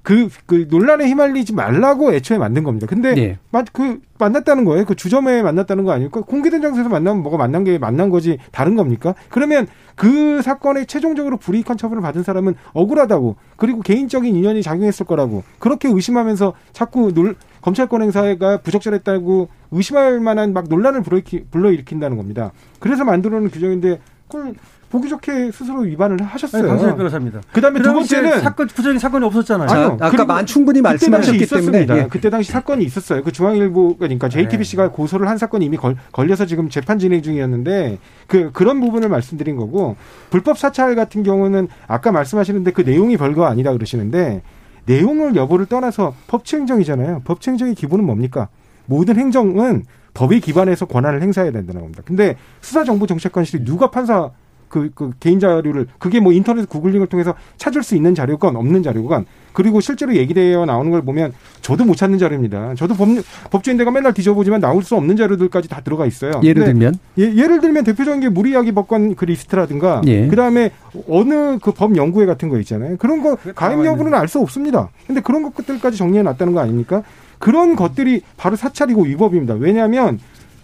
그, 그 논란에 휘말리지 말라고 애초에 만든 겁니다. 근데 네. 마- 그 만났다는 거예요. 그 주점에 만났다는 거 아닐까? 공개된 장소에서 만나면 뭐가 만난 게 만난 거지 다른 겁니까? 그러면 그 사건에 최종적으로 불이익한 처분을 받은 사람은 억울하다고 그리고 개인적인 인연이 작용했을 거라고 그렇게 의심하면서 자꾸 놀, 검찰권 행사가 부적절했다고 의심할 만한 막 논란을 불러일으킨다는 겁니다. 그래서 만들어놓은 규정인데 그걸 보기 좋게 스스로 위반을 하셨어요. 아니, 강선일 변호사입니다. 그다음에 두그 번째는 사건 구체적인 사건이 없었잖아요. 아니요. 아까 만 충분히 말씀하셨기. 때문에, 예. 그때 당시 사건이 있었어요. 그 중앙일보 그러니까 JTBC가 고소를 한 사건이 이미 걸, 걸려서 지금 재판 진행 중이었는데 그 그런 부분을 말씀드린 거고 불법 사찰 같은 경우는 아까 말씀하시는데 그 내용이 별거 아니다 그러시는데 내용을 여부를 떠나서 법치행정이잖아요. 법치행정의 기본은 뭡니까? 모든 행정은 법에 기반해서 권한을 행사해야 된다는 겁니다. 근데 수사정보정책관실이 누가 판사 그, 그 개인 자료를 그게 뭐 인터넷 구글링을 통해서 찾을 수 있는 자료건 없는 자료건 그리고 실제로 얘기되어 나오는 걸 보면 저도 못 찾는 자료입니다. 저도 법, 법조인대가 맨날 뒤져보지만 나올 수 없는 자료들까지 다 들어가 있어요. 예를 들면 예, 예를 들면 대표적인 게 무리야기 법관 그 리스트라든가 예. 그다음에 어느 그 법 연구회 같은 거 있잖아요. 그런 거 가입 여부는 알 수 없습니다. 근데 그런 것들까지 정리해 놨다는 거 아닙니까? 그런 것들이 바로 사찰이고 위법입니다. 왜냐하면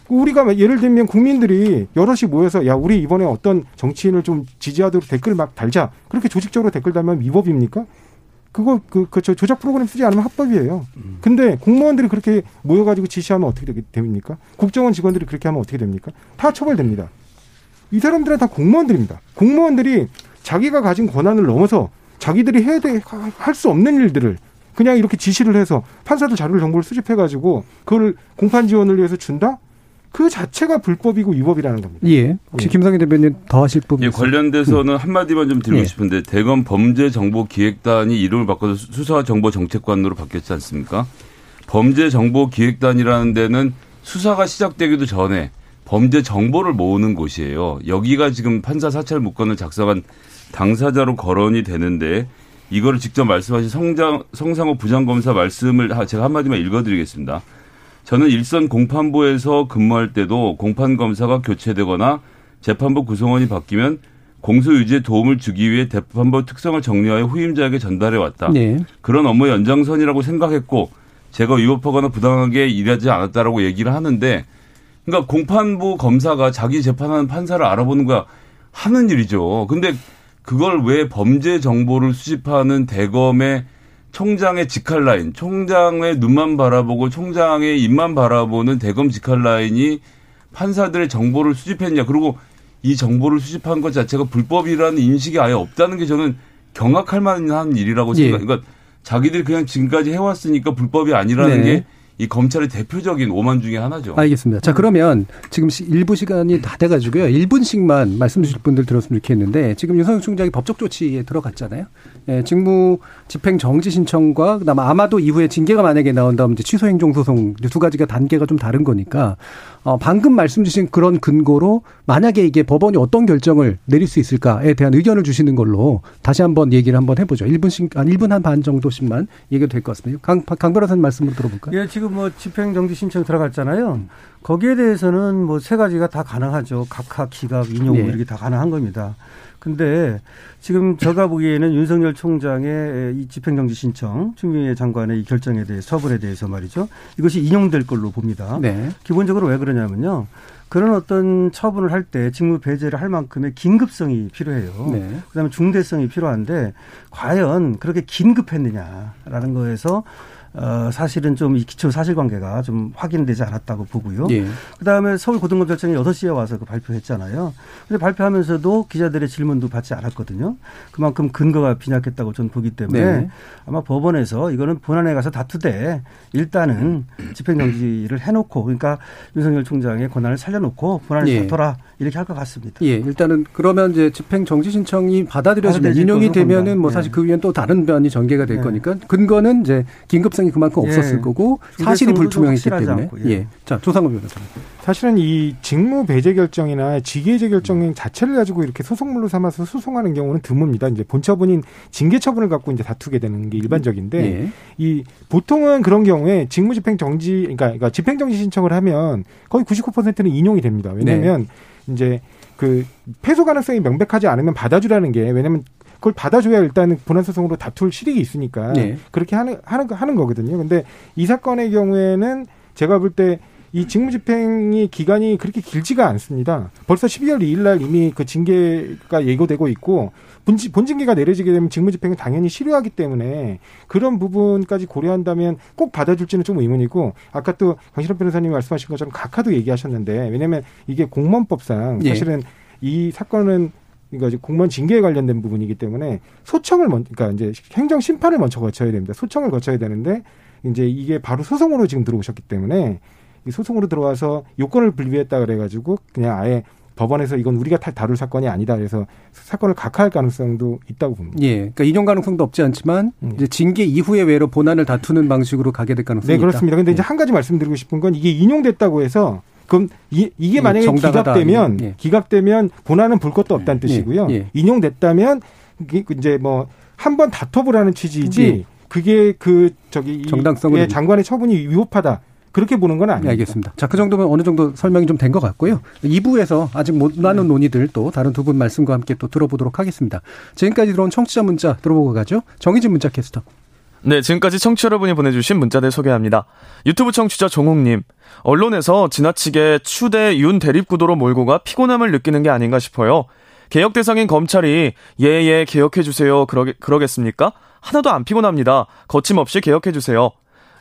우리가 예를 들면 국민들이 여럿이 모여서 야 우리 이번에 어떤 정치인을 좀 지지하도록 댓글 막 달자 그렇게 조직적으로 댓글 달면 위법입니까? 그거 그, 그 저- 조작 프로그램 쓰지 않으면 합법이에요. 근데 공무원들이 그렇게 모여가지고 지시하면 어떻게 되게 됩니까? 국정원 직원들이 그렇게 하면 어떻게 됩니까? 다 처벌됩니다. 이 사람들은 다 공무원들입니다. 공무원들이 자기가 가진 권한을 넘어서 자기들이 해야 돼, 할 수 없는 일들을 그냥 이렇게 지시를 해서 판사들 자료를 정보를 수집해가지고 그걸 공판 지원을 위해서 준다? 그 자체가 불법이고 위법이라는 겁니다. 예. 혹시 예. 김성희 대변인 더 하실 부분 예? 관련돼서는 한마디만 좀 드리고 예. 싶은데 대검 범죄정보기획단이 이름을 바꿔서 수사정보정책관으로 바뀌었지 않습니까? 범죄정보기획단이라는 데는 수사가 시작되기도 전에 범죄 정보를 모으는 곳이에요. 여기가 지금 판사 사찰 무건을 작성한 당사자로 거론이 되는데 이거를 직접 말씀하신 성장, 성상호 부장검사 말씀을 하- 제가 한마디만 읽어드리겠습니다. 저는 일선 공판부에서 근무할 때도 공판 검사가 교체되거나 재판부 구성원이 바뀌면 공소 유지에 도움을 주기 위해 재판부 특성을 정리하여 후임자에게 전달해 왔다. 네. 그런 업무 연장선이라고 생각했고 제가 위법하거나 부당하게 일하지 않았다라고 얘기를 하는데 그러니까 공판부 검사가 자기 재판하는 판사를 알아보는 거야 하는 일이죠. 근데 그걸 왜 범죄 정보를 수집하는 대검의 총장의 직할 라인, 총장의 눈만 바라보고 총장의 입만 바라보는 대검 직할 라인이 판사들의 정보를 수집했냐. 그리고 이 정보를 수집한 것 자체가 불법이라는 인식이 아예 없다는 게 저는 경악할 만한 일이라고 예. 생각. 그러니까 자기들이 그냥 지금까지 해왔으니까 불법이 아니라는 네. 게 이 검찰의 대표적인 오만 중에 하나죠. 알겠습니다. 자, 그러면 지금 시- 일부 시간이 다 돼가지고요. 1분씩만 말씀 주실 분들 들었으면 좋겠는데 지금 윤석열 총장이 법적 조치에 들어갔잖아요. 예, 직무 집행 정지 신청과 그다음에 아마도 이후에 징계가 만약에 나온다면 이제 취소 행정 소송 이두 가지가 단계가 좀 다른 거니까 어, 방금 말씀 주신 그런 근거로 만약에 이게 법원이 어떤 결정을 내릴 수 있을까에 대한 의견을 주시는 걸로 다시 한번 얘기를 한번 해보죠. 1분씩 한 1분 한 반 정도씩만 얘기가 될것 같습니다. 강, 강 변호사님 말씀으로 들어볼까요? 예, 지금 뭐 집행정지 신청 들어갔잖아요. 거기에 대해서는 뭐 세 가지가 다 가능하죠. 각하, 기각, 인용 네. 뭐 이렇게 다 가능한 겁니다. 근데 지금 제가 보기에는 윤석열 총장의 이 집행정지 신청, 추미애 장관의 이 결정에 대해서 처분에 대해서 말이죠. 이것이 인용될 걸로 봅니다. 네. 기본적으로 왜 그러냐면요. 그런 어떤 처분을 할 때 직무 배제를 할 만큼의 긴급성이 필요해요. 네. 그다음에 중대성이 필요한데 과연 그렇게 긴급했느냐라는 거에서 어, 사실은 좀 이 기초 사실관계가 좀 확인되지 않았다고 보고요. 예. 그다음에 서울 고등검찰청이 6시에 와서 그 발표했잖아요. 근데 발표하면서도 기자들의 질문도 받지 않았거든요. 그만큼 근거가 빈약했다고 저는 보기 때문에 네. 아마 법원에서 이거는 본안에 가서 다투되 일단은 집행정지를 해놓고 그러니까 윤석열 총장의 권한을 살려놓고 본안에 예. 다퉈라 이렇게 할 것 같습니다. 예, 일단은 그러면 이제 집행 정지 신청이 받아들여지면 인용이 되면은. 뭐 네. 사실 그 위엔 또 다른 변이 전개가 될 네. 거니까 근거는 이제 긴급성 이 중대성이 그만큼 예. 없었을 거고 사실이 불투명했기 때문에. 않고, 예. 예. 자, 조상호 변호사님. 사실은 이 직무 배제 결정이나 직위 해제 결정 자체를 가지고 이렇게 소송물로 삼아서 소송하는 경우는 드뭅니다. 이제 본처분인 징계 처분을 갖고 이제 다투게 되는 게 일반적인데 예. 이 보통은 그런 경우에 직무 집행 정지 그러니까, 그러니까 집행 정지 신청을 하면 거의 99%는 인용이 됩니다. 왜냐하면 네. 이제 그 패소 가능성이 명백하지 않으면 받아주라는 게 왜냐하면 그걸 받아줘야 일단 본안소송으로 다툴 실익이 있으니까 네. 그렇게 하는 하는 거- 하는 거거든요. 근데 이 사건의 경우에는 제가 볼 때 이 직무집행이 기간이 그렇게 길지가 않습니다. 벌써 12월 2일 날 이미 그 징계가 예고되고 있고 본지, 본징계가 내려지게 되면 직무집행은 당연히 실효하기 때문에 그런 부분까지 고려한다면 꼭 받아줄지는 좀 의문이고 아까 또 강신업 변호사님이 말씀하신 것처럼 각하도 얘기하셨는데 왜냐하면 이게 공무원법상 예. 사실은 이 사건은 그러니까 이제 공무원 징계에 관련된 부분이기 때문에 소청을 먼 그러니까 이제 행정 심판을 먼저 거쳐야 됩니다. 소청을 거쳐야 되는데 이제 이게 바로 소송으로 지금 들어오셨기 때문에 이 소송으로 들어와서 요건을 분리했다 그래가지고 그냥 아예 법원에서 이건 우리가 다- 다룰 사건이 아니다 그래서 사건을 각하할 가능성도 있다고 봅니다. 예. 그러니까 인용 가능성도 없지 않지만 이제 징계 이후에 외로 본안을 다투는 방식으로 가게 될 가능성이 네 있다. 그렇습니다. 근데 이제 한 가지 말씀드리고 싶은 건 이게 인용됐다고 해서 그럼 이, 이게 예, 만약에. 기각되면 예. 기각되면 본안은 볼 것도 없다는 뜻이고요. 예. 인용됐다면 이게 이제 뭐 한 번 다퉈보라는 취지이지 예. 그게 그 저기 이- 정당성을 예, 장관의 처분이 위법하다 그렇게 보는 건. 네, 알겠습니다. 자, 그 정도면 어느 정도 설명이 좀 된 것 같고요. 2부에서 아직 못 나눈 논의들 또 다른 두 분 말씀과 함께 또 들어보도록 하겠습니다. 지금까지 들어온 청취자 문자 들어보고 가죠. 정희진 문자 캐스터. 네, 지금까지 청취자 여러분이 보내주신 문자들 소개합니다. 유튜브 청취자 종욱님, 언론에서 지나치게 추대 윤 대립구도로 몰고 가 피곤함을 느끼는 게 아닌가 싶어요. 개혁 대상인 검찰이 예예 개혁해주세요 그러게, 그러겠습니까? 하나도 안 피곤합니다. 거침없이 개혁해주세요.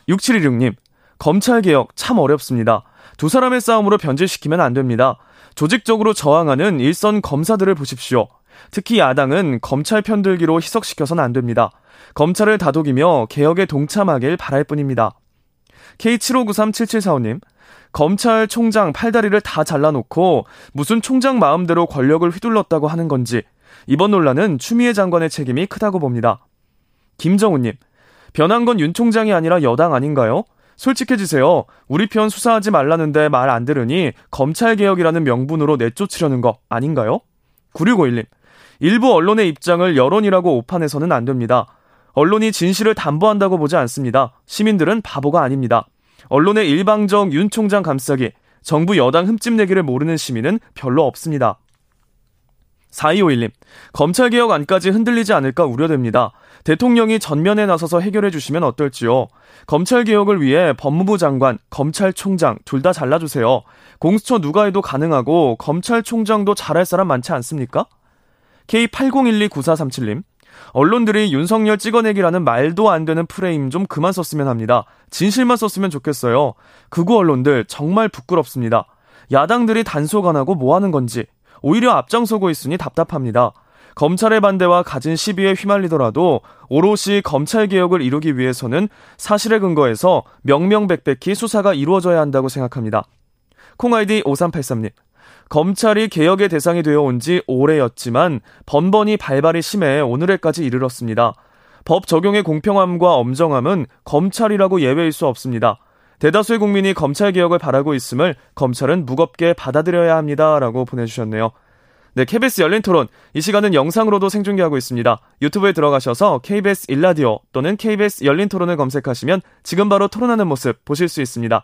6716님, 검찰 개혁 참 어렵습니다. 두 사람의 싸움으로 변질시키면 안 됩니다. 조직적으로 저항하는 일선 검사들을 보십시오. 특히 야당은 검찰 편들기로 희석시켜서는 안 됩니다. 검찰을 다독이며 개혁에 동참하길 바랄 뿐입니다. K75937745님, 검찰총장 팔다리를 다 잘라놓고 무슨 총장 마음대로 권력을 휘둘렀다고 하는 건지 이번 논란은 추미애 장관의 책임이 크다고 봅니다. 김정우님, 변한 건 윤 총장이 아니라 여당 아닌가요? 솔직해지세요. 우리 편 수사하지 말라는데 말 안 들으니 검찰개혁이라는 명분으로 내쫓으려는 거 아닌가요? 9651님, 일부 언론의 입장을 여론이라고 오판해서는 안 됩니다. 언론이 진실을 담보한다고 보지 않습니다. 시민들은 바보가 아닙니다. 언론의 일방적 윤 총장 감싸기, 정부 여당 흠집내기를 모르는 시민은 별로 없습니다. 4251님, 검찰개혁 안까지 흔들리지 않을까 우려됩니다. 대통령이 전면에 나서서 해결해 주시면 어떨지요. 검찰개혁을 위해 법무부 장관, 검찰총장 둘 다 잘라주세요. 공수처 누가 해도 가능하고 검찰총장도 잘할 사람 많지 않습니까? K80129437님, 언론들이 윤석열 찍어내기라는 말도 안 되는 프레임 좀 그만 썼으면 합니다. 진실만 썼으면 좋겠어요. 극우 언론들 정말 부끄럽습니다. 야당들이 단속 안 하고 뭐 하는 건지 오히려 앞장서고 있으니 답답합니다. 검찰의 반대와 갖은 시비에 휘말리더라도 오롯이 검찰 개혁을 이루기 위해서는 사실에 근거해서 명명백백히 수사가 이루어져야 한다고 생각합니다. 콩아이디 5383님. 검찰이 개혁의 대상이 되어 온 지 오래였지만 번번이 발발이 심해 오늘에까지 이르렀습니다. 법 적용의 공평함과 엄정함은 검찰이라고 예외일 수 없습니다. 대다수의 국민이 검찰 개혁을 바라고 있음을 검찰은 무겁게 받아들여야 합니다. 라고 보내주셨네요. 네, KBS 열린 토론. 이 시간은 영상으로도 생중계하고 있습니다. 유튜브에 들어가셔서 KBS 일라디오 또는 KBS 열린 토론을 검색하시면 지금 바로 토론하는 모습 보실 수 있습니다.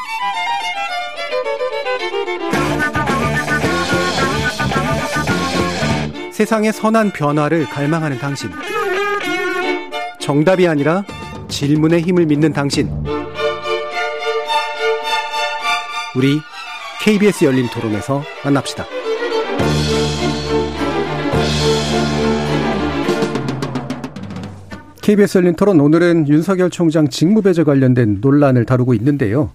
세상의 선한 변화를 갈망하는 당신. 정답이 아니라 질문의 힘을 믿는 당신. 우리 KBS 열린 토론에서 만납시다. KBS 열린 토론 오늘은 윤석열 총장 직무배제 관련된 논란을 다루고 있는데요.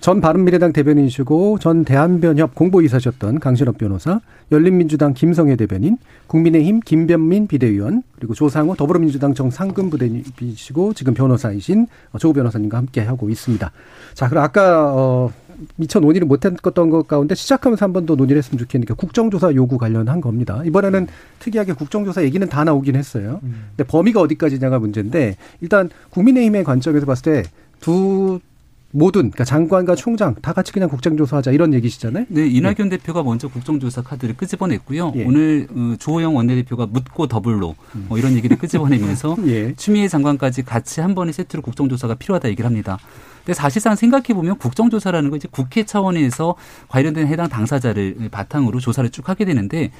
전 바른미래당 대변인이시고 전 대한변협 공보이사셨던 강신업 변호사, 열린민주당 김성애 대변인, 국민의힘 김변민 비대위원, 그리고 조상호 더불어민주당 정상근 부대변인이시고 지금 변호사이신 조 변호사님과 함께 하고 있습니다. 자, 그럼 아까 어 미처 논의를 못했던 것 가운데 시작하면서 한 번 더 논의를 했으면 좋겠는데 국정조사 요구 관련한 겁니다. 이번에는 특이하게 국정조사 얘기는 다 나오긴 했어요. 근데 범위가 어디까지냐가 문제인데 일단 국민의힘의 관점에서 봤을 때두 모든 그러니까 장관과 총장 다 같이 그냥 국정조사하자 이런 얘기시잖아요. 네, 이낙연 대표가 먼저 국정조사 카드를 끄집어냈고요. 오늘 어, 주호영 원내대표가 묻고 더블로 뭐 이런 얘기를 끄집어내면서 [LAUGHS] 추미애 장관까지 같이 한 번의 세트로 국정조사가 필요하다 얘기를 합니다. 근데 사실상 생각해 보면 국정조사라는 건 이제 국회 차원에서 관련된 해당 당사자를 바탕으로 조사를 쭉 하게 되는데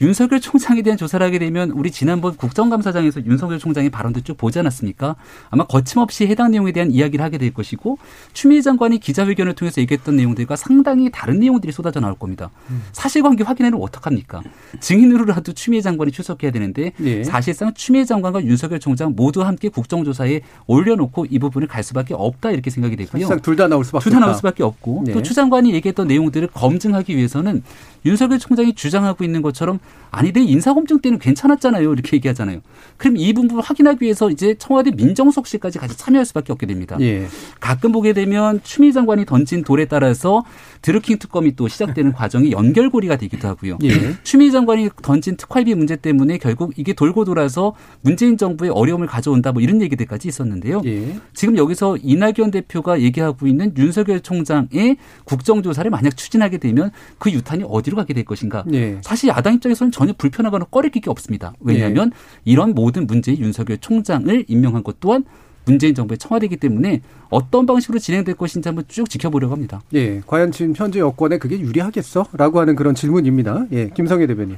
윤석열 총장에 대한 조사를 하게 되면 우리 지난번 국정감사장에서 윤석열 총장의 발언도 쭉 보지 않았습니까? 아마 거침없이 해당 내용에 대한 이야기를 하게 될 것이고 추미애 장관이 기자회견을 통해서 얘기했던 내용들과 상당히 다른 내용들이 쏟아져 나올 겁니다. 사실관계 확인을 어떡합니까? 증인으로라도 추미애 장관이 출석해야 되는데 예. 사실상 추미애 장관과 윤석열 총장 모두 함께 국정조사에 올려놓고 이 부분을 갈 수밖에 없다 이렇게 생각이 되고요. 둘 다 나올 수밖에 둘 다 나올. 수밖에 없고 네. 또추 장관이 얘기했던 내용들을 검증하기 위해서는 윤석열 총장이 주장하고 있는 것처럼 아니 내 인사검증 때는 괜찮았잖아요 이렇게 얘기하잖아요. 그럼 이 부분을 확인하기 위해서 이제 청와대 민정수석실까지 같이 참여할 수밖에 없게 됩니다. 예. 가끔 보게 되면 추미애 장관이 던진 돌에 따라서 드루킹 특검이 또 시작되는 과정이 연결고리가 되기도 하고요. 예. 추미애 장관이 던진 특활비 문제 때문에 결국 이게 돌고 돌아서 문재인 정부에 어려움을 가져온다 뭐 이런 얘기들까지 있었는데요. 예. 지금 여기서 이낙연 대표가 얘기하고 있는 윤석열 총장의 국정조사를 만약 추진하게 되면 그 유탄이 어디 로 가게 될 것인가. 예. 사실 야당 입장에서는 전혀 불편하거나 꺼리낄 게 없습니다. 왜냐하면 이런 모든 문제의 윤석열 총장을 임명한 것 또한 문재인 정부의 청와대이기 때문에 어떤 방식으로 진행될 것인지 한번 쭉 지켜보려고 합니다. 예. 과연 지금 현재 여권에 그게 유리하겠어? 라고 하는 그런 질문입니다. 예. 김성애 대변인.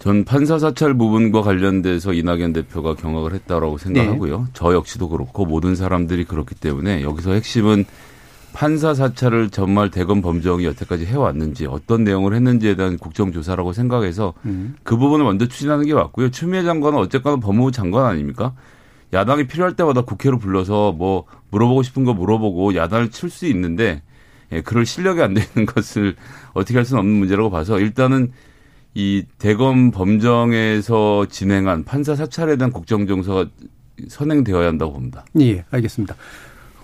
전 판사 사찰 부분과 관련돼서 이낙연 대표가 경악을 했다라고 생각하고요. 저 역시도 그렇고 모든 사람들이 그렇기 때문에 여기서 핵심은 판사 사찰을 정말 대검 범정이 여태까지 해왔는지 어떤 내용을 했는지에 대한 국정조사라고 생각해서 그 부분을 먼저 추진하는 게 맞고요. 추미애 장관은 어쨌거나 법무부 장관 아닙니까? 야당이 필요할 때마다 국회로 불러서 뭐 물어보고 싶은 거 물어보고 야단을 칠 수 있는데 예, 그럴 실력이 안 되는 [LAUGHS] 것을 어떻게 할 수는 없는 문제라고 봐서 일단은 이 대검 범정에서 진행한 판사 사찰에 대한 국정조사가 선행되어야 한다고 봅니다. 예, 알겠습니다.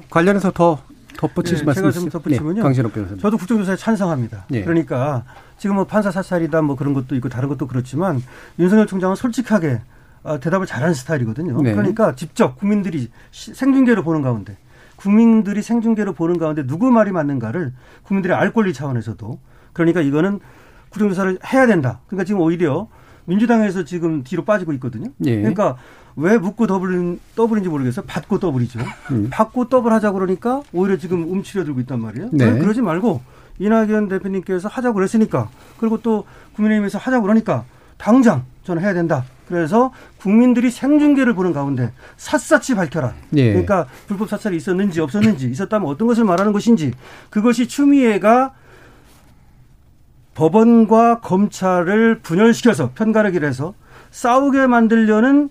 관련해서 더 덧붙이실 네, 말씀 제가? 좀 덧붙이면요. 네, 강신업 변호사님. 저도 국정조사에 찬성합니다. 예. 그러니까 지금 뭐 판사 사찰이다 뭐 그런 것도 있고 다른 것도 그렇지만 윤석열 총장은 솔직하게 아, 대답을 잘하는 스타일이거든요. 네. 그러니까 직접 국민들이 시- 생중계로 보는 가운데 국민들이 생중계로 보는 가운데 누구 말이 맞는가를 국민들의 알 권리 차원에서도 그러니까 이거는 국정조사를 해야 된다. 그러니까 지금 오히려 민주당에서 지금 뒤로 빠지고 있거든요. 예. 그러니까 왜 묻고 더블인, 더블인지 모르겠어요. 받고 더블이죠. 음. 받고 더블 하자 그러니까 오히려 지금 움츠려들고 있단 말이에요. 네. 그러지 말고 이낙연 대표님께서 하자고 그랬으니까 그리고 또 국민의힘에서 하자고 그러니까 당장 저는 해야 된다. 그래서 국민들이 생중계를 보는 가운데 샅샅이 밝혀라. 예. 그러니까 불법 사찰이 있었는지 없었는지 있었다면 어떤 것을 말하는 것인지 그것이 추미애가 법원과 검찰을 분열시켜서 편가르기를 해서 싸우게 만들려는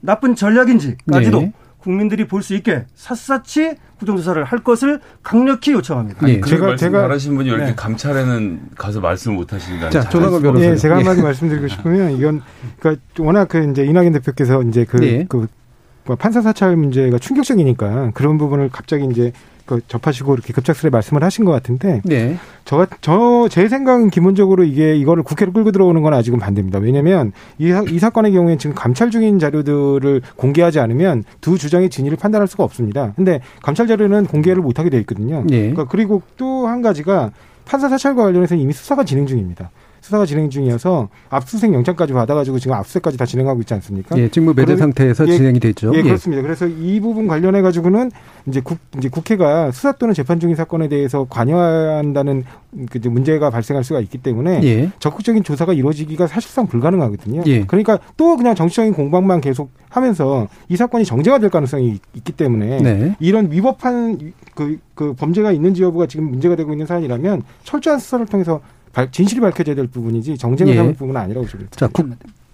나쁜 전략인지까지도 네. 국민들이 볼 수 있게 샅샅이 국정조사를 할 것을 강력히 요청합니다. 아니, 그렇게 말씀 잘하신 분이 왜 이렇게 네. 감찰에는 가서 말씀을 못 하시는가? 자, 예, 제가 한마디 말씀드리고 싶으면 이건 그러니까 워낙 그 이제 이낙연 대표께서 이제 그, 네. 그뭐 판사 사찰 문제가 충격적이니까 그런 부분을 갑자기 이제 그 접하시고 이렇게 급작스레 말씀을 하신 것 같은데 네. 저, 저, 제 생각은 기본적으로 이게 이거를 국회로 끌고 들어오는 건 아직은 반대입니다. 왜냐면 이, 사- 이 사건의 경우에는 지금 감찰 중인 자료들을 공개하지 않으면 두 주장의 진위를 판단할 수가 없습니다. 근데 감찰 자료는 공개를 못하게 되어 있거든요. 예. 그러니까 그리고 또 한 가지가 판사 사찰과 관련해서 이미 수사가 진행 중입니다. 수사가 진행 중이어서 압수수색 영장까지 받아가지고 지금 압수수색까지 다 진행하고 있지 않습니까? 예, 직무 배제 상태에서 예, 진행이 되죠. 예, 예. 그렇습니다. 그래서 이 부분 관련해 가지고는 이제 국 이제 국회가 수사 또는 재판 중인 사건에 대해서 관여한다는 그 문제가 발생할 수가 있기 때문에 예. 적극적인 조사가 이루어지기가 사실상 불가능하거든요. 예. 그러니까 또 그냥 정치적인 공방만 계속 하면서 이 사건이 정제가 될 가능성이 있- 있기 때문에 네. 이런 위법한 그, 그 범죄가 있는지 여부가 지금 문제가 되고 있는 사안이라면 철저한 수사를 통해서 발- 진실이 밝혀져야 될 부분이지 정쟁을 예. 삼을 부분은 아니라고 봅니다. 자, 국,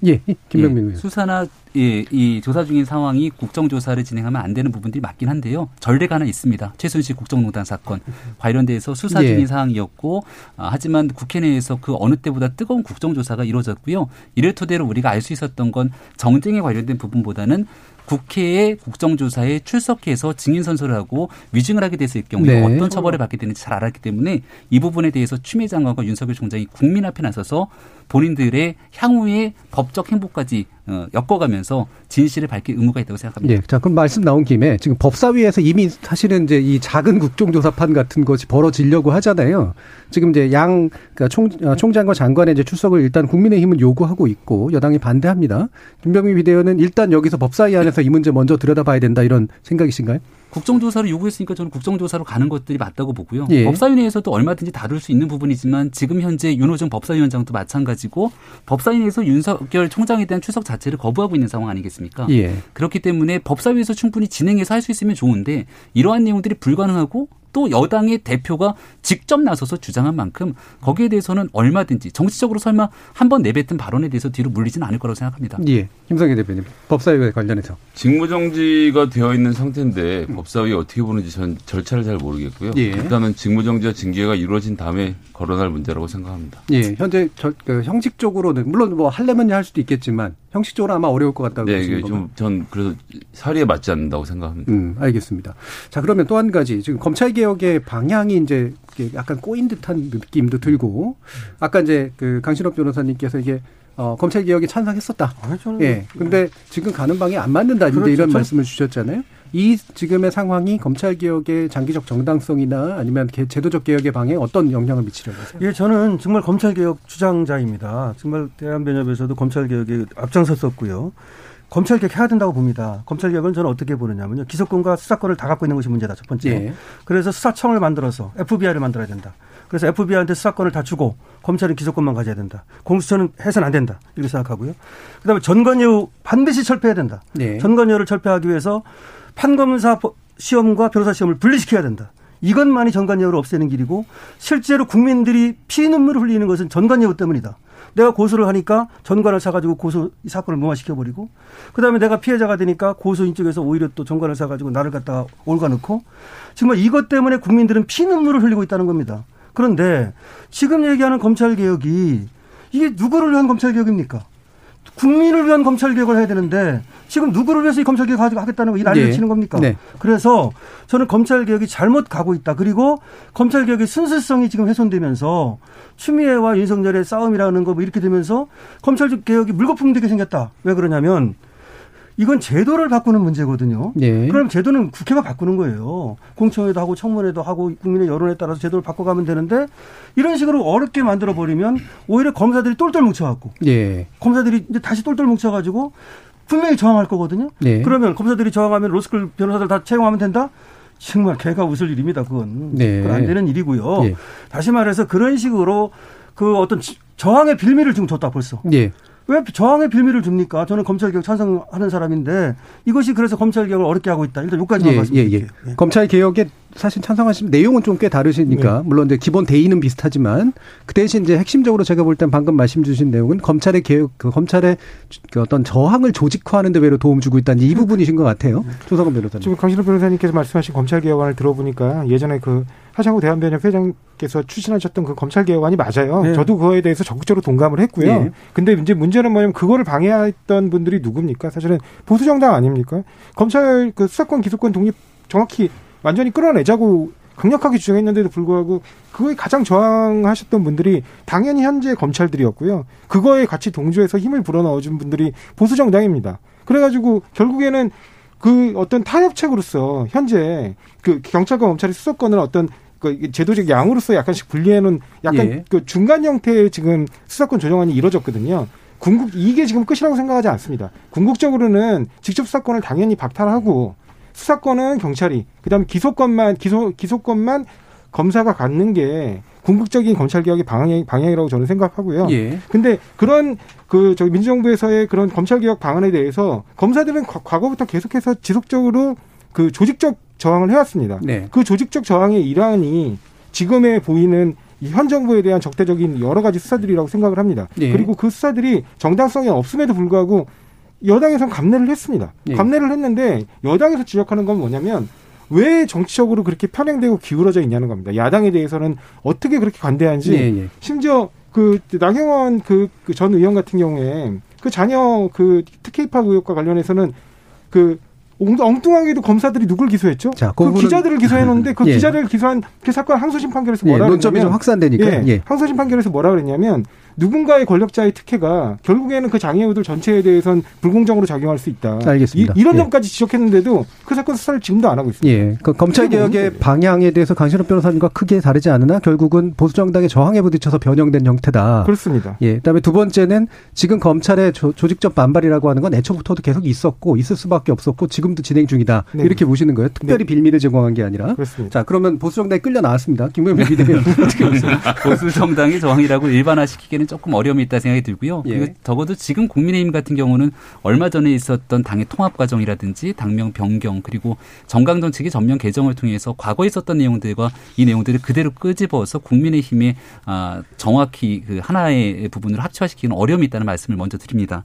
예, 김병민 예, 의원. 수사나 예, 이 조사 중인 상황이 국정조사를 진행하면 안 되는 부분들이 맞긴 한데요. 전례가 하나 있습니다. 최순실 국정농단 사건 관련돼서 수사 예. 중인 사항이었고 아, 하지만 국회 내에서 그 어느 때보다 뜨거운 국정조사가 이루어졌고요. 이를 토대로 우리가 알 수 있었던 건 정쟁에 관련된 부분보다는 국회의 국정조사에 출석해서 증인 선서를 하고 위증을 하게 됐을 경우에 네. 어떤 처벌을 받게 되는지 잘 알았기 때문에 이 부분에 대해서 추미애 장관과 윤석열 총장이 국민 앞에 나서서 본인들의 향후의 법적 행보까지 어, 엮어가면서 진실을 밝힐 의무가 있다고 생각합니다. 예. 자, 그럼 말씀 나온 김에 지금 법사위에서 이미 사실은 이제 이 작은 국정조사판 같은 것이 벌어지려고 하잖아요. 지금 이제 양, 그러니까 총, 어, 총장과 장관의 이제 출석을 일단 국민의힘은 요구하고 있고 여당이 반대합니다. 김병민 비대위원은 일단 여기서 법사위 안에서 이 문제 먼저 들여다봐야 된다 이런 생각이신가요? 국정조사를 요구했으니까 저는 국정조사로 가는 것들이 맞다고 보고요. 예. 법사위 내에서도 얼마든지 다룰 수 있는 부분이지만 지금 현재 윤호중 법사위원장도 마찬가지고 법사위 내에서 윤석열 총장에 대한 출석 자체를 거부하고 있는 상황 아니겠습니까? 예. 그렇기 때문에 법사위에서 충분히 진행해서 할 수 있으면 좋은데 이러한 내용들이 불가능하고 또 여당의 대표가 직접 나서서 주장한 만큼 거기에 대해서는 얼마든지 정치적으로 설마 한 번 내뱉은 발언에 대해서 뒤로 물리지는 않을 거라고 생각합니다. 예. 김성희 대표님. 법사위와 관련해서. 직무정지가 되어 있는 상태인데 법사위 어떻게 보는지 전 절차를 잘 모르겠고요. 예. 일단은 직무정지와 징계가 이루어진 다음에 거론할 문제라고 생각합니다. 예. 현재 저, 그 형식적으로는 물론 뭐 할려면 할 수도 있겠지만 형식적으로 아마 어려울 것 같다고 네, 보시는 이게 건가요? 좀전 그래서 사리에 맞지 않는다고 생각합니다. 음, 알겠습니다. 자, 그러면 또 한 가지. 지금 검찰 개혁의 방향이 이제 약간 꼬인 듯한 느낌도 들고 아까 이제 그 강신업 변호사님께서 이게 어, 검찰 개혁에 찬성했었다. 예. 근데 지금 가는 방이 안 맞는다. 그렇죠. 이런 저- 말씀을 주셨잖아요. 이 지금의 상황이 검찰 개혁의 장기적 정당성이나 아니면 개- 제도적 개혁의 방에 어떤 영향을 미치려고 하세요? 예, 저는 정말 검찰 개혁 주장자입니다. 정말 대한변협에서도 검찰 개혁에 앞장섰었고요. 검찰개혁 해야 된다고 봅니다. 검찰개혁은 저는 어떻게 보느냐면요. 기소권과 수사권을 다 갖고 있는 것이 문제다, 첫 번째. 예. 그래서 수사청을 만들어서 FBI를 만들어야 된다. 그래서 FBI한테 수사권을 다 주고 검찰은 기소권만 가져야 된다. 공수처는 해서는 안 된다. 이렇게 생각하고요. 그다음에 전관예우 반드시 철폐해야 된다. 네. 전관예우를 철폐하기 위해서 판검사 법- 시험과 변호사 시험을 분리시켜야 된다. 이것만이 전관예우를 없애는 길이고 실제로 국민들이 피눈물을 흘리는 것은 전관예우 때문이다. 내가 고소를 하니까 전관을 사가지고 고소 이 사건을 무마시켜 버리고 그다음에 내가 피해자가 되니까 고소인 쪽에서 오히려 또 전관을 사가지고 나를 갖다가 올가놓고 정말 이것 때문에 국민들은 피눈물을 흘리고 있다는 겁니다. 그런데 지금 얘기하는 검찰 개혁이 이게 누구를 위한 검찰 개혁입니까? 국민을 위한 검찰 개혁을 해야 되는데 지금 누구를 위해서 이 검찰 개혁 하겠다는 거이 난리를 네. 치는 겁니까? 네. 그래서 저는 검찰 개혁이 잘못 가고 있다. 그리고 검찰 개혁의 순수성이 지금 훼손되면서 추미애와 윤석열의 싸움이라는 거 뭐 이렇게 되면서 검찰 개혁이 물거품 되게 생겼다. 왜 그러냐면 이건 제도를 바꾸는 문제거든요. 예. 그럼 제도는 국회가 바꾸는 거예요. 공청회도 하고 청문회도 하고 국민의 여론에 따라서 제도를 바꿔가면 되는데 이런 식으로 어렵게 만들어 버리면 오히려 검사들이 똘똘 뭉쳐갖고 예. 검사들이 이제 다시 똘똘 뭉쳐가지고 분명히 저항할 거거든요. 네. 그러면 검사들이 저항하면 로스쿨 변호사들 다 채용하면 된다? 정말 개가 웃을 일입니다. 그건. 네. 그건 안 되는 일이고요. 예. 다시 말해서 그런 식으로 그 어떤 지- 저항의 빌미를 지금 줬다 벌써. 예. 왜 저항의 빌미를 줍니까? 저는 검찰개혁 찬성하는 사람인데 이것이 그래서 검찰개혁을 어렵게 하고 있다. 일단 여기까지만 예, 예, 말씀드릴게요. 예. 검찰 개혁에 사실 찬성하시면 내용은 좀 꽤 다르시니까 네. 물론 이제 기본 대의는 비슷하지만 그 대신 이제 핵심적으로 제가 볼 땐 방금 말씀 주신 내용은 검찰의 개혁 그 검찰의 그 어떤 저항을 조직화하는 데 외로 도움 주고 있다는 이 부분이신 것 같아요. 조사관 변호사님. 지금 강신호 변호사님께서 말씀하신 검찰 개혁안을 들어보니까 예전에 그 하창우 대한변협 회장께서 추진하셨던 그 검찰 개혁안이 맞아요. 네. 저도 그거에 대해서 적극적으로 동감을 했고요. 네. 근데 이제 문제는 뭐냐면 그거를 방해했던 분들이 누굽니까? 사실은 보수 정당 아닙니까? 검찰 그 수사권 기소권 독립 정확히 완전히 끌어내자고 강력하게 주장했는데도 불구하고 그거에 가장 저항하셨던 분들이 당연히 현재 검찰들이었고요. 그거에 같이 동조해서 힘을 불어넣어준 분들이 보수 정당입니다. 그래가지고 결국에는 그 어떤 타협책으로서 현재 그 경찰과 검찰의 수사권을 어떤 그 제도적 양으로서 약간씩 분리해놓은 약간 예. 그 중간 형태의 지금 수사권 조정안이 이루어졌거든요. 궁극 이게 지금 끝이라고 생각하지 않습니다. 궁극적으로는 직접 수사권을 당연히 박탈하고 수사권은 경찰이 그다음에 기소권만 기소 기소권만 검사가 갖는 게 궁극적인 검찰 개혁의 방향 방향이라고 저는 생각하고요. 예. 근데 그런 그 저기 민주정부에서의 그런 검찰 개혁 방안에 대해서 검사들은 과- 과거부터 계속해서 지속적으로 그 조직적 저항을 해왔습니다. 네. 그 조직적 저항의 일환이 지금에 보이는 현 정부에 대한 적대적인 여러 가지 수사들이라고 생각을 합니다. 예. 그리고 그 수사들이 정당성이 없음에도 불구하고 여당에서는 감내를 했습니다. 예. 감내를 했는데 여당에서 지적하는 건 뭐냐면 왜 정치적으로 그렇게 편향되고 기울어져 있냐는 겁니다. 야당에 대해서는 어떻게 그렇게 관대한지 예, 예. 심지어 그 나경원 그전 의원 같은 경우에 그 자녀 그 특혜 입학 의혹과 관련해서는 그 엉- 엉뚱하게도 검사들이 누굴 기소했죠? 자, 그 기자들을 기소해놓는데 그 [LAUGHS] 예. 기자들을 기소한 그 사건 항소심 판결에서 예, 뭐라 논점이 그랬냐면 좀 확산되니까. 예, 예. 항소심 판결에서 뭐라 그랬냐면 누군가의 권력자의 특혜가 결국에는 그 장애우들 전체에 대해선 불공정으로 작용할 수 있다. 알겠습니다. 이, 런 예. 점까지 지적했는데도 그 사건 수사를 지금도 안 하고 있습니다. 예, 그 검찰 그게 뭔 개혁의 방향에 대해서 강신업 변호사님과 크게 다르지 않으나 결국은 보수 정당의 저항에 부딪혀서 변형된 형태다. 그렇습니다. 예, 그다음에 두 번째는 지금 검찰의 조, 조직적 반발이라고 하는 건 애초부터도 계속 있었고 있을 수밖에 없었고 지금도 진행 중이다. 네. 이렇게 보시는 거예요. 특별히 빌미를 제공한 게 아니라. 그렇습니다. 자, 그러면 보수 정당이 끌려 나왔습니다. 김경민 비대위원 어떻게 보세요? [LAUGHS] 보수 정당의 저항이라고 일반화시키기에는 조금 어려움이 있다 생각이 들고요. 예. 그리고 적어도 지금 국민의힘 같은 경우는 얼마 전에 있었던 당의 통합 과정이라든지 당명 변경 그리고 정강 정책의 전면 개정을 통해서 과거에 있었던 내용들과 이 내용들을 그대로 끄집어서 국민의힘에 아, 정확히 그 하나의 부분을 합치화시키는 어려움이 있다는 말씀을 먼저 드립니다.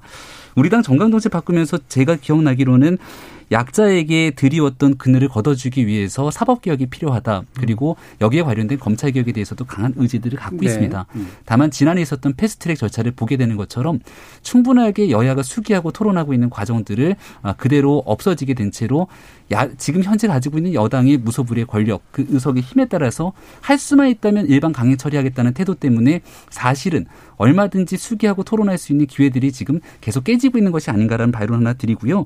우리 당 정강 정책 바꾸면서 제가 기억나기로는 약자에게 드리웠던 그늘을 걷어주기 위해서 사법개혁이 필요하다. 그리고 여기에 관련된 검찰개혁에 대해서도 강한 의지들을 갖고 네. 있습니다. 음. 다만 지난해 있었던 패스트트랙 절차를 보게 되는 것처럼 충분하게 여야가 수기하고 토론하고 있는 과정들을 아, 그대로 없어지게 된 채로 야, 지금 현재 가지고 있는 여당의 무소불위의 권력, 그 의석의 힘에 따라서 할 수만 있다면 일반 강행 처리하겠다는 태도 때문에 사실은 얼마든지 수기하고 토론할 수 있는 기회들이 지금 계속 깨지고 있는 것이 아닌가라는 발언 하나 드리고요.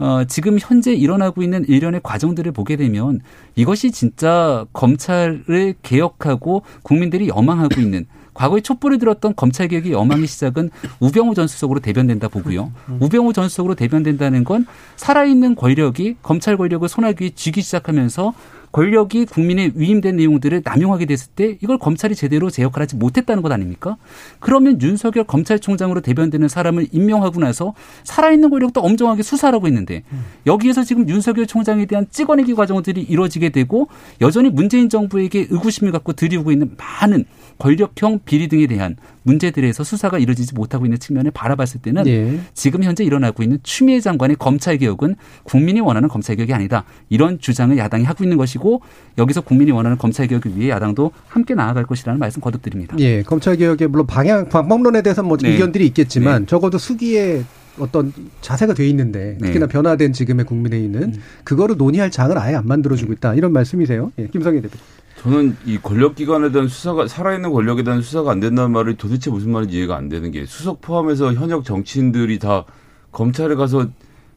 어, 지금 현재 일어나고 있는 일련의 과정들을 보게 되면 이것이 진짜 검찰을 개혁하고 국민들이 여망하고 있는 과거에 촛불을 들었던 검찰 개혁의 여망의 시작은 우병우 전 수석으로 대변된다 보고요. 우병우 전 수석으로 대변된다는 건 살아있는 권력이 검찰 권력을 손아귀에 쥐기 시작하면서 권력이 국민에 위임된 내용들을 남용하게 됐을 때 이걸 검찰이 제대로 제 역할을 하지 못했다는 것 아닙니까? 그러면 윤석열 검찰총장으로 대변되는 사람을 임명하고 나서 살아있는 권력도 엄정하게 수사하고 있는데 여기에서 지금 윤석열 총장에 대한 찍어내기 과정들이 이루어지게 되고 여전히 문재인 정부에게 의구심을 갖고 들이우고 있는 많은 권력형 비리 등에 대한 문제들에서 수사가 이루어지지 못하고 있는 측면을 바라봤을 때는 예. 지금 현재 일어나고 있는 추미애 장관의 검찰 개혁은 국민이 원하는 검찰 개혁이 아니다. 이런 주장을 야당이 하고 있는 것이고 여기서 국민이 원하는 검찰 개혁을 위해 야당도 함께 나아갈 것이라는 말씀 거듭드립니다. 예, 검찰 개혁의 물론 방향 방법론에 대해서 뭐 네. 의견들이 있겠지만 적어도 수기에 어떤 자세가 돼 있는데 특히나 네. 변화된 지금의 국민의힘은 그거를 논의할 장을 아예 안 만들어주고 있다 이런 말씀이세요. 예, 김성애 대표. 저는 이 권력기관에 대한 수사가 살아있는 권력에 대한 수사가 안 된다는 말이 도대체 무슨 말인지 이해가 안 되는 게 수석 포함해서 현역 정치인들이 다 검찰에 가서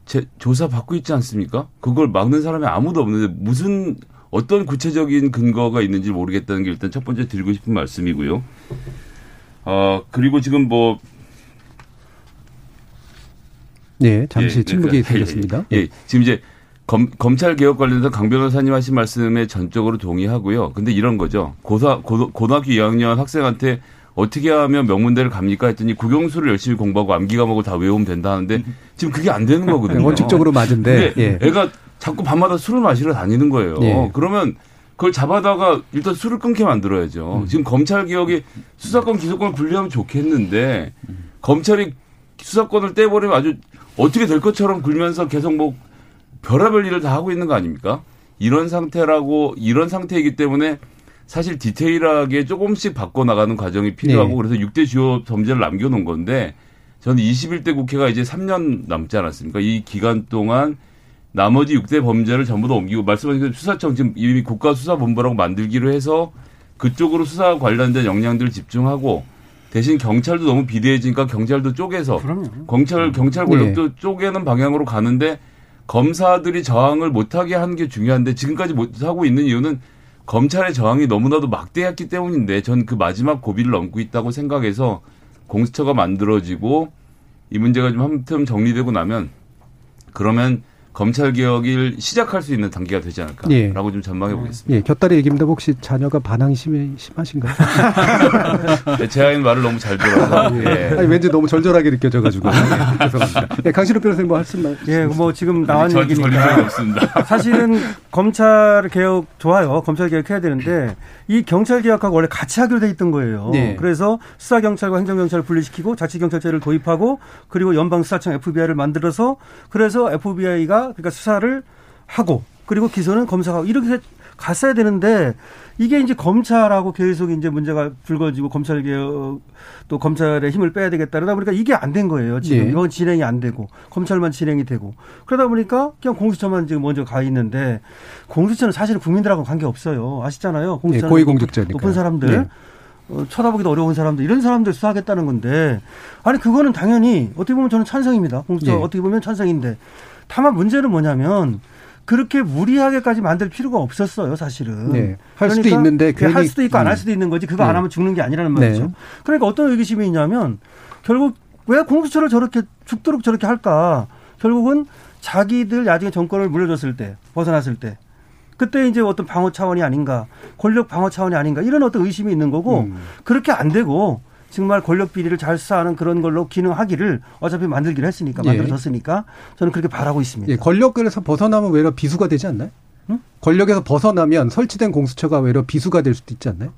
제, 조사 받고 있지 않습니까? 그걸 막는 사람이 아무도 없는데 무슨 어떤 구체적인 근거가 있는지 모르겠다는 게 일단 첫 번째 드리고 싶은 말씀이고요. 어 그리고 지금 뭐 예, 잠시 예, 침묵이 그러니까, 생겼습니다. 예, 예. 지금 이제 검, 검찰 개혁 관련해서 강 변호사님 하신 말씀에 전적으로 동의하고요. 근데 이런 거죠. 고사, 고, 고등학교 2학년 학생한테 어떻게 하면 명문대를 갑니까 했더니 국영수를 열심히 공부하고 암기 과목을 다 외우면 된다 하는데 지금 그게 안 되는 거거든요. 네, 원칙적으로 맞은데, 예. 애가 자꾸 밤마다 술을 마시러 다니는 거예요. 예. 그러면 그걸 잡아다가 일단 술을 끊게 만들어야죠. 음. 지금 검찰 개혁이 수사권 기소권을 분리하면 좋겠는데 검찰이 수사권을 떼버리면 아주 어떻게 될 것처럼 굴면서 계속 뭐 별의별 일을 다 하고 있는 거 아닙니까? 이런 상태라고 이런 상태이기 때문에 사실 디테일하게 조금씩 바꿔 나가는 과정이 필요하고 네. 그래서 6대 주요 범죄를 남겨 놓은 건데 저는 21대 국회가 이제 3년 남지 않았습니까? 이 기간 동안 나머지 6대 범죄를 전부 다 옮기고 말씀하신 그 수사청 지금 이미 국가수사본부라고 만들기로 해서 그쪽으로 수사 관련된 역량들을 집중하고 대신 경찰도 너무 비대해지니까 경찰도 쪼개서 경찰 경찰 권력도 쪼개는 방향으로 가는데 검사들이 저항을 못하게 하는 게 중요한데 지금까지 못하고 있는 이유는 검찰의 저항이 너무나도 막대했기 때문인데 전 그 마지막 고비를 넘고 있다고 생각해서 공수처가 만들어지고 이 문제가 좀 한틈 정리되고 나면 그러면 검찰 개혁을 시작할 수 있는 단계가 되지 않을까라고 예. 좀 전망해 보겠습니다. 예, 곁다리 얘기입니다. 혹시 자녀가 반항이 심, 심하신가요? [LAUGHS] 네, 제 아이는 말을 너무 잘 들어서 예. 아니, 왠지 너무 절절하게 느껴져가지고. [LAUGHS] 예, 죄송합니다. 예, 강신호 변호사님 뭐 하신 예, 뭐 지금 나온 얘기니까. 없습니다. [LAUGHS] 사실은 검찰 개혁 좋아요. 검찰 개혁 해야 되는데 이 경찰 개혁하고 원래 같이 하기로 돼 있던 거예요. 네. 그래서 수사 경찰과 행정 경찰을 분리시키고 자치 경찰제를 도입하고 그리고 연방 수사청 FBI를 만들어서 그래서 FBI가 그러니까 수사를 하고 그리고 기소는 검사가 하고 이렇게 갔어야 되는데 이게 이제 검찰하고 계속 이제 문제가 불거지고 검찰 개혁 또 검찰의 힘을 빼야 되겠다 그러다 보니까 이게 안 된 거예요. 지금 네. 이건 진행이 안 되고 검찰만 진행이 되고 그러다 보니까 그냥 공수처만 지금 먼저 가 있는데 공수처는 사실은 국민들하고 관계 없어요. 아시잖아요. 공수처는 예, 고위공직자니까요. 높은 사람들 네. 어, 쳐다보기도 어려운 사람들 이런 사람들 수사하겠다는 건데 아니 그거는 당연히 어떻게 보면 저는 찬성입니다. 공수처 예. 어떻게 보면 찬성인데 다만 문제는 뭐냐면 그렇게 무리하게까지 만들 필요가 없었어요, 사실은. 네. 할 수도 있는데 그게 할 괜히- 수도 있고 안할 음. 수도 있는 거지. 그거 네. 안 하면 죽는 게 아니라는 말이죠. 네. 그러니까 어떤 의기심이 있냐면 결국 왜 공수처를 저렇게 죽도록 저렇게 할까? 결국은 자기들 나중에 정권을 물려줬을 때, 벗어났을 때, 그때 이제 어떤 방어 차원이 아닌가, 권력 방어 차원이 아닌가 이런 어떤 의심이 있는 거고 음. 그렇게 안 되고 정말 권력 비리를 잘 수사하는 그런 걸로 기능하기를 어차피 만들기로 했으니까 예. 만들어졌으니까 저는 그렇게 바라고 있습니다. 예, 권력에서 벗어나면 외려 비수가 되지 않나요? 권력에서 벗어나면 설치된 공수처가 외려 비수가 될 수도 있지 않나요?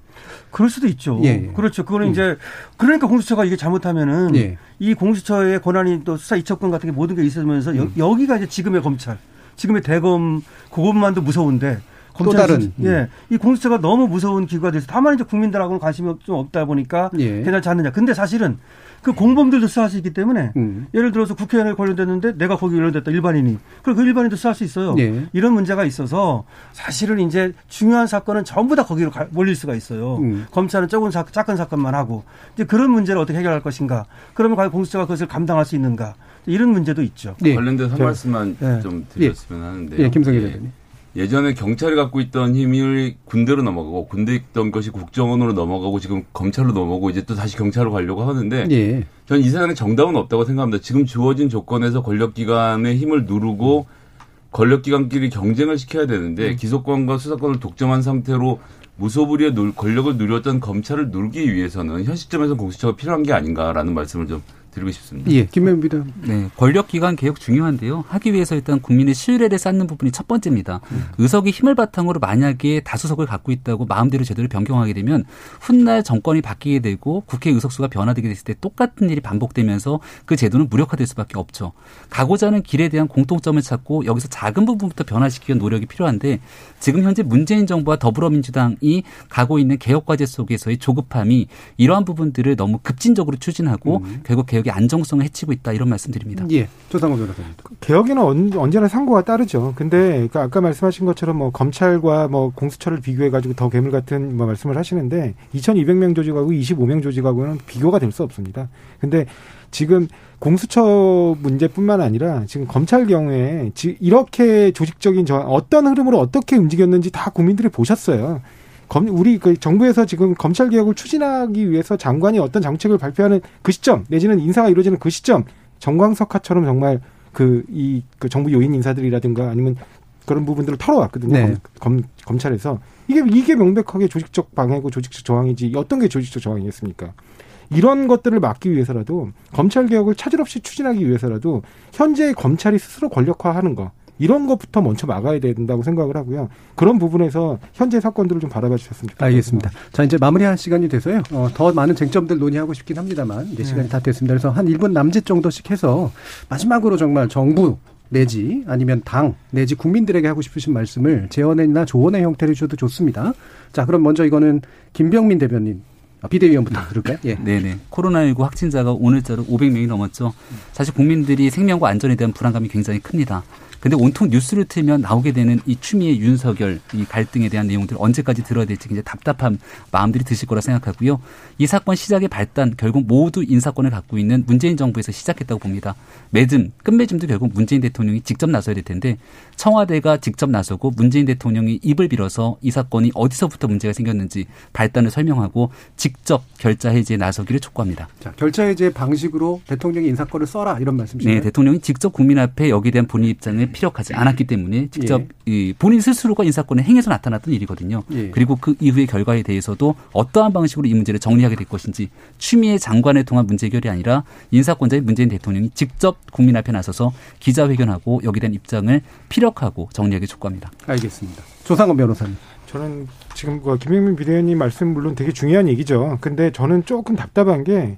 그럴 수도 있죠. 예, 예. 그렇죠. 그거는 음. 이제 그러니까 공수처가 이게 잘못하면은 예. 이 공수처의 권한이 또 수사 이첩권 같은 게 모든 게 있으면서 음. 여, 여기가 이제 지금의 검찰, 지금의 대검 그것만도 무서운데 또 검찰 다른, 음. 예, 이 공수처가 너무 무서운 기구가 돼서 다만 이제 국민들하고는 관심이 좀 없다 보니까 예. 괜찮지 않느냐. 근데 사실은 그 공범들도 수사할 수 있기 때문에 음. 예를 들어서 국회의원에 관련됐는데 내가 거기 관련됐다 일반인이 그럼 그 일반인도 수사할 수 있어요. 예. 이런 문제가 있어서 사실은 이제 중요한 사건은 전부 다 거기로 가- 몰릴 수가 있어요. 음. 검찰은 조금 사, 작은 사건만 하고 이제 그런 문제를 어떻게 해결할 것인가? 그러면 과연 공수처가 그것을 감당할 수 있는가? 이런 문제도 있죠. 관련돼서 한 말씀만 예. 좀 드렸으면 하는데요. 예, 김성희 예. 대표님. 예전에 경찰이 갖고 있던 힘이 군대로 넘어가고 군대 있던 것이 국정원으로 넘어가고 지금 검찰로 넘어가고 이제 또 다시 경찰로 가려고 하는데 예. 저는 이 세상에 정답은 없다고 생각합니다. 지금 주어진 조건에서 권력기관의 힘을 누르고 권력기관끼리 경쟁을 시켜야 되는데 음. 기소권과 수사권을 독점한 상태로 무소불위의 누- 권력을 누렸던 검찰을 누르기 위해서는 현 시점에서 공수처가 필요한 게 아닌가라는 말씀을 좀 드리고 싶습니다. 예, 김명민 비대 네, 권력기관 개혁 중요한데요. 하기 위해서 일단 국민의 신뢰를 쌓는 부분이 첫 번째입니다. 의석이 힘을 바탕으로 만약에 다수석을 갖고 있다고 마음대로 제대로 변경하게 되면 훗날 정권이 바뀌게 되고 국회 의석수가 변화되게 됐을 때 똑같은 일이 반복되면서 그 제도는 무력화될 수밖에 없죠. 가고자 하는 길에 대한 공통점을 찾고 여기서 작은 부분부터 변화시키기 위한 노력이 필요한데 지금 현재 문재인 정부와 더불어민주당이 가고 있는 개혁 과제 속에서의 조급함이 이러한 부분들을 너무 급진적으로 추진하고 결국 개혁 의 안정성을 해치고 있다 이런 말씀드립니다. 예, 조상호 변호사님. 개혁에는 언, 언제나 상고가 따르죠. 근데 그러니까 아까 말씀하신 것처럼 뭐 검찰과 뭐 공수처를 비교해 가지고 더 괴물 같은 뭐 말씀을 하시는데 2,200명 조직하고 25명 조직하고는 비교가 될 수 없습니다. 근데 지금 공수처 문제뿐만 아니라 지금 검찰 경우에 지- 이렇게 조직적인 저 어떤 흐름으로 어떻게 움직였는지 다 국민들이 보셨어요. 검, 우리 그 정부에서 지금 검찰 개혁을 추진하기 위해서 장관이 어떤 정책을 발표하는 그 시점 내지는 인사가 이루어지는 그 시점 정광석화처럼 정말 그 이그 정부 요인 인사들이라든가 아니면 그런 부분들을 털어왔거든요. 네. 검, 검, 검 찰에서 이게 이게 명백하게 조직적 방해고 조직적 저항이지 어떤 게 조직적 저항이겠습니까? 이런 것들을 막기 위해서라도 검찰 개혁을 차질 없이 추진하기 위해서라도 현재 검찰이 스스로 권력화하는 거 이런 것부터 먼저 막아야 된다고 생각을 하고요. 그런 부분에서 현재 사건들을 좀 바라봐 주셨으면 좋겠습니다. 알겠습니다. 자, 이제 마무리할 시간이 돼서요. 어, 더 많은 쟁점들 논의하고 싶긴 합니다만, 이제 시간이 다 됐습니다. 그래서 한 1분 남짓 정도씩 해서 마지막으로 정말 정부 내지 아니면 당 내지 국민들에게 하고 싶으신 말씀을 제언이나 조언의 형태로 주셔도 좋습니다. 자, 그럼 먼저 이거는 김병민 대변인, 아, 비대위원부터 [LAUGHS] 들을까요? 예. 네네. 코로나19 확진자가 오늘자로 500명이 넘었죠. 사실 국민들이 생명과 안전에 대한 불안감이 굉장히 큽니다. 근데 온통 뉴스를 틀면 나오게 되는 이 추미애 윤석열 이 갈등에 대한 내용들 언제까지 들어야 될지 굉장히 답답한 마음들이 드실 거라 생각하고요. 이 사건 시작의 발단 결국 모두 인사권을 갖고 있는 문재인 정부에서 시작했다고 봅니다. 매듭 끝맺음도 결국 문재인 대통령이 직접 나서야 될 텐데 청와대가 직접 나서고 문재인 대통령이 입을 빌어서 이 사건이 어디서부터 문제가 생겼는지 발단을 설명하고 직접 결자 해지에 나서기를 촉구합니다. 자, 결자 해제 방식으로 대통령의 인사권을 써라 이런 말씀이시죠? 네, 대통령이 직접 국민 앞에 여기에 대한 본인 입장을 피력하지 않았기 때문에 직접 예. 이 본인 스스로가 인사권을 행해서 나타났던 일이거든요. 예. 그리고 그 이후의 결과에 대해서도 어떠한 방식으로 이 문제를 정리 하게 될 것인지 추미애 장관을 통한 문제 해결이 아니라 인사권자인 문재인 대통령이 직접 국민 앞에 나서서 기자회견하고 여기에 대한 입장을 피력하고 정리하기 촉구합니다. 알겠습니다. 조상원 변호사님. 저는 지금 그 김영민 비대위원님 말씀 물론 되게 중요한 얘기죠. 근데 저는 조금 답답한 게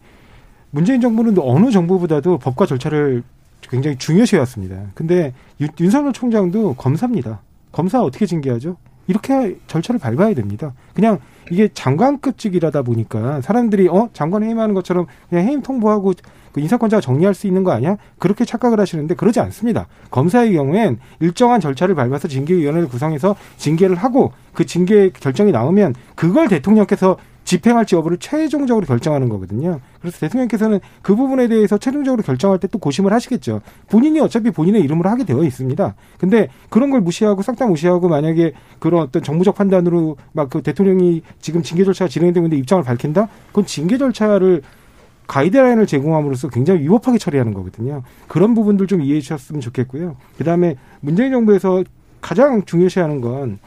문재인 정부는 어느 정부보다도 법과 절차를 굉장히 중요시해왔습니다. 근데 윤석열 총장도 검사입니다. 검사 어떻게 징계하죠? 이렇게 절차를 밟아야 됩니다. 그냥 이게 장관급직이라다 보니까 사람들이 어 장관 해임하는 것처럼 그냥 해임 통보하고 그 인사권자가 정리할 수 있는 거 아니야? 그렇게 착각을 하시는데 그러지 않습니다. 검사의 경우엔 일정한 절차를 밟아서 징계위원회를 구성해서 징계를 하고 그 징계 결정이 나오면 그걸 대통령께서 집행할지 여부를 최종적으로 결정하는 거거든요. 그래서 대통령께서는 그 부분에 대해서 최종적으로 결정할 때 또 고심을 하시겠죠. 본인이 어차피 본인의 이름으로 하게 되어 있습니다. 근데 그런 걸 무시하고 싹 다 무시하고 만약에 그런 어떤 정무적 판단으로 막 그 대통령이 지금 징계 절차가 진행되고 있는데 입장을 밝힌다? 그건 징계 절차를 가이드라인을 제공함으로써 굉장히 위법하게 처리하는 거거든요. 그런 부분들 좀 이해해 주셨으면 좋겠고요. 그 다음에 문재인 정부에서 가장 중요시하는 건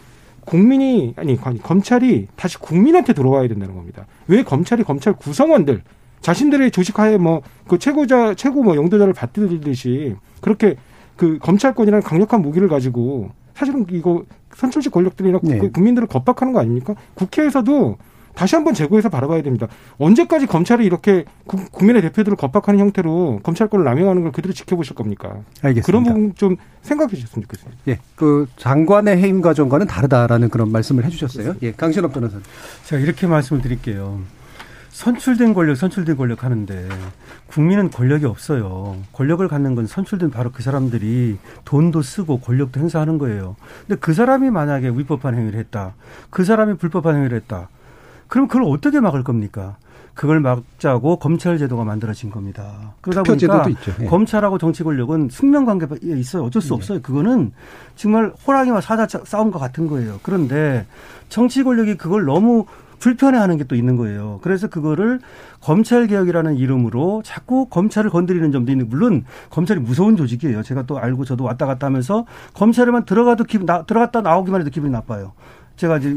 국민이 아니 검찰이 다시 국민한테 들어와야 된다는 겁니다. 왜 검찰이 검찰 구성원들 자신들의 조직하에 뭐 그 최고자 최고 뭐 영도자를 받들듯이 그렇게 그 검찰권이라는 강력한 무기를 가지고 사실은 이거 선출직 권력들이나 네. 국민들을 겁박하는 거 아닙니까? 국회에서도 다시 한번 재고해서 바라봐야 됩니다. 언제까지 검찰이 이렇게 국민의 대표들을 겁박하는 형태로 검찰권을 남용하는 걸 그대로 지켜보실 겁니까? 알겠습니다. 그런 부분 좀 생각해 주셨으면 좋겠습니다. 예, 그 장관의 해임 과정과는 다르다라는 그런 말씀을 해 주셨어요. 예, 강신업 변호사님. 제가 이렇게 말씀을 드릴게요. 선출된 권력, 선출된 권력 하는데 국민은 권력이 없어요. 권력을 갖는 건 선출된 바로 그 사람들이 돈도 쓰고 권력도 행사하는 거예요. 근데 그 사람이 만약에 위법한 행위를 했다. 그 사람이 불법한 행위를 했다. 그럼 그걸 어떻게 막을 겁니까? 그걸 막자고 검찰 제도가 만들어진 겁니다. 그러다 보니까 예. 검찰하고 정치 권력은 숙명 관계에 있어요. 어쩔 수 네. 없어요. 그거는 정말 호랑이와 사자 싸움과 같은 거예요. 그런데 정치 권력이 그걸 너무 불편해하는 게 또 있는 거예요. 그래서 그거를 검찰 개혁이라는 이름으로 자꾸 검찰을 건드리는 점도 있는 물론 검찰이 무서운 조직이에요. 제가 또 알고 저도 왔다 갔다 하면서 검찰에만 들어가도 기분 나, 들어갔다 나오기만 해도 기분이 나빠요. 제가 이제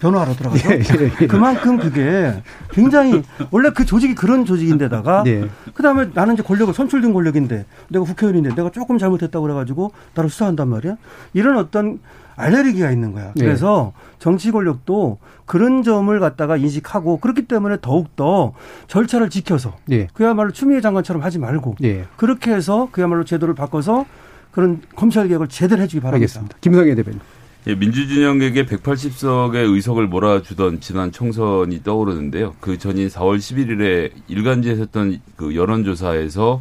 변호하러 들어가서 예, 예, 예. 그만큼 그게 굉장히 원래 그 조직이 그런 조직인데다가 네. 그다음에 나는 이제 권력을 선출된 권력인데 내가 국회의원인데 내가 조금 잘못했다고 그래가지고 나를 수사한단 말이야 이런 어떤 알레르기가 있는 거야. 네. 그래서 정치 권력도 그런 점을 갖다가 인식하고 그렇기 때문에 더욱더 절차를 지켜서 네. 그야말로 추미애 장관처럼 하지 말고 네. 그렇게 해서 그야말로 제도를 바꿔서 그런 검찰 개혁을 제대로 해주기 바랍니다. 알겠습니다. 김성애 대변인. 예, 민주진영에게 180석의 의석을 몰아주던 지난 총선이 떠오르는데요. 그 전인 4월 11일에 일간지에서 했던 그 여론조사에서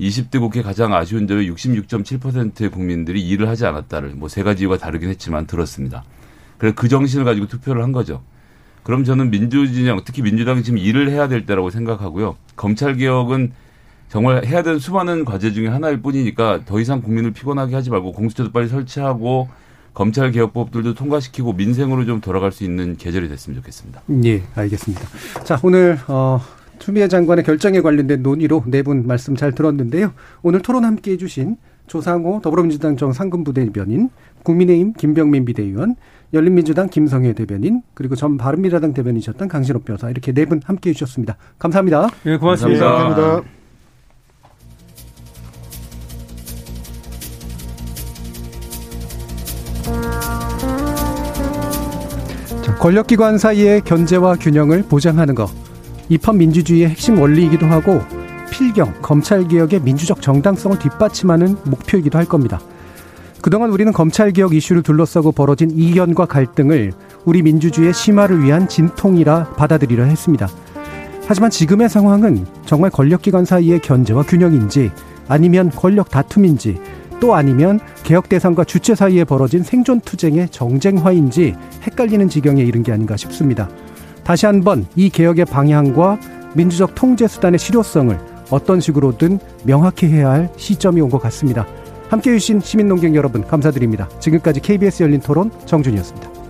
20대 국회 가장 아쉬운 점이 66.7%의 국민들이 일을 하지 않았다를 뭐 세 가지 이유가 다르긴 했지만 들었습니다. 그래서 그 정신을 가지고 투표를 한 거죠. 그럼 저는 민주진영 특히 민주당이 지금 일을 해야 될 때라고 생각하고요. 검찰 개혁은 정말 해야 되는 수많은 과제 중에 하나일 뿐이니까 더 이상 국민을 피곤하게 하지 말고 공수처도 빨리 설치하고 검찰 개혁법들도 통과시키고 민생으로 좀 돌아갈 수 있는 계절이 됐으면 좋겠습니다. 예, 알겠습니다. 자, 오늘 어 추미애 장관의 결정에 관련된 논의로 네 분 말씀 잘 들었는데요. 오늘 토론 함께 해주신 조상호 더불어민주당 정상근부대변인, 국민의힘 김병민 비대위원, 열린민주당 김성혜 대변인, 그리고 전 바른미래당 대변인이셨던 강신업 변호사 이렇게 네 분 함께 해주셨습니다. 감사합니다. 예, 고맙습니다. 감사합니다. 감사합니다. 권력기관 사이의 견제와 균형을 보장하는 것. 입헌 민주주의의 핵심 원리이기도 하고 필경, 검찰개혁의 민주적 정당성을 뒷받침하는 목표이기도 할 겁니다. 그동안 우리는 검찰개혁 이슈를 둘러싸고 벌어진 이견과 갈등을 우리 민주주의의 심화를 위한 진통이라 받아들이려 했습니다. 하지만 지금의 상황은 정말 권력기관 사이의 견제와 균형인지 아니면 권력 다툼인지 또 아니면 개혁 대상과 주체 사이에 벌어진 생존 투쟁의 정쟁화인지 헷갈리는 지경에 이른 게 아닌가 싶습니다. 다시 한번 이 개혁의 방향과 민주적 통제 수단의 실효성을 어떤 식으로든 명확히 해야 할 시점이 온 것 같습니다. 함께 해 주신 시민농경 여러분 감사드립니다. 지금까지 KBS 열린 토론 정준이었습니다.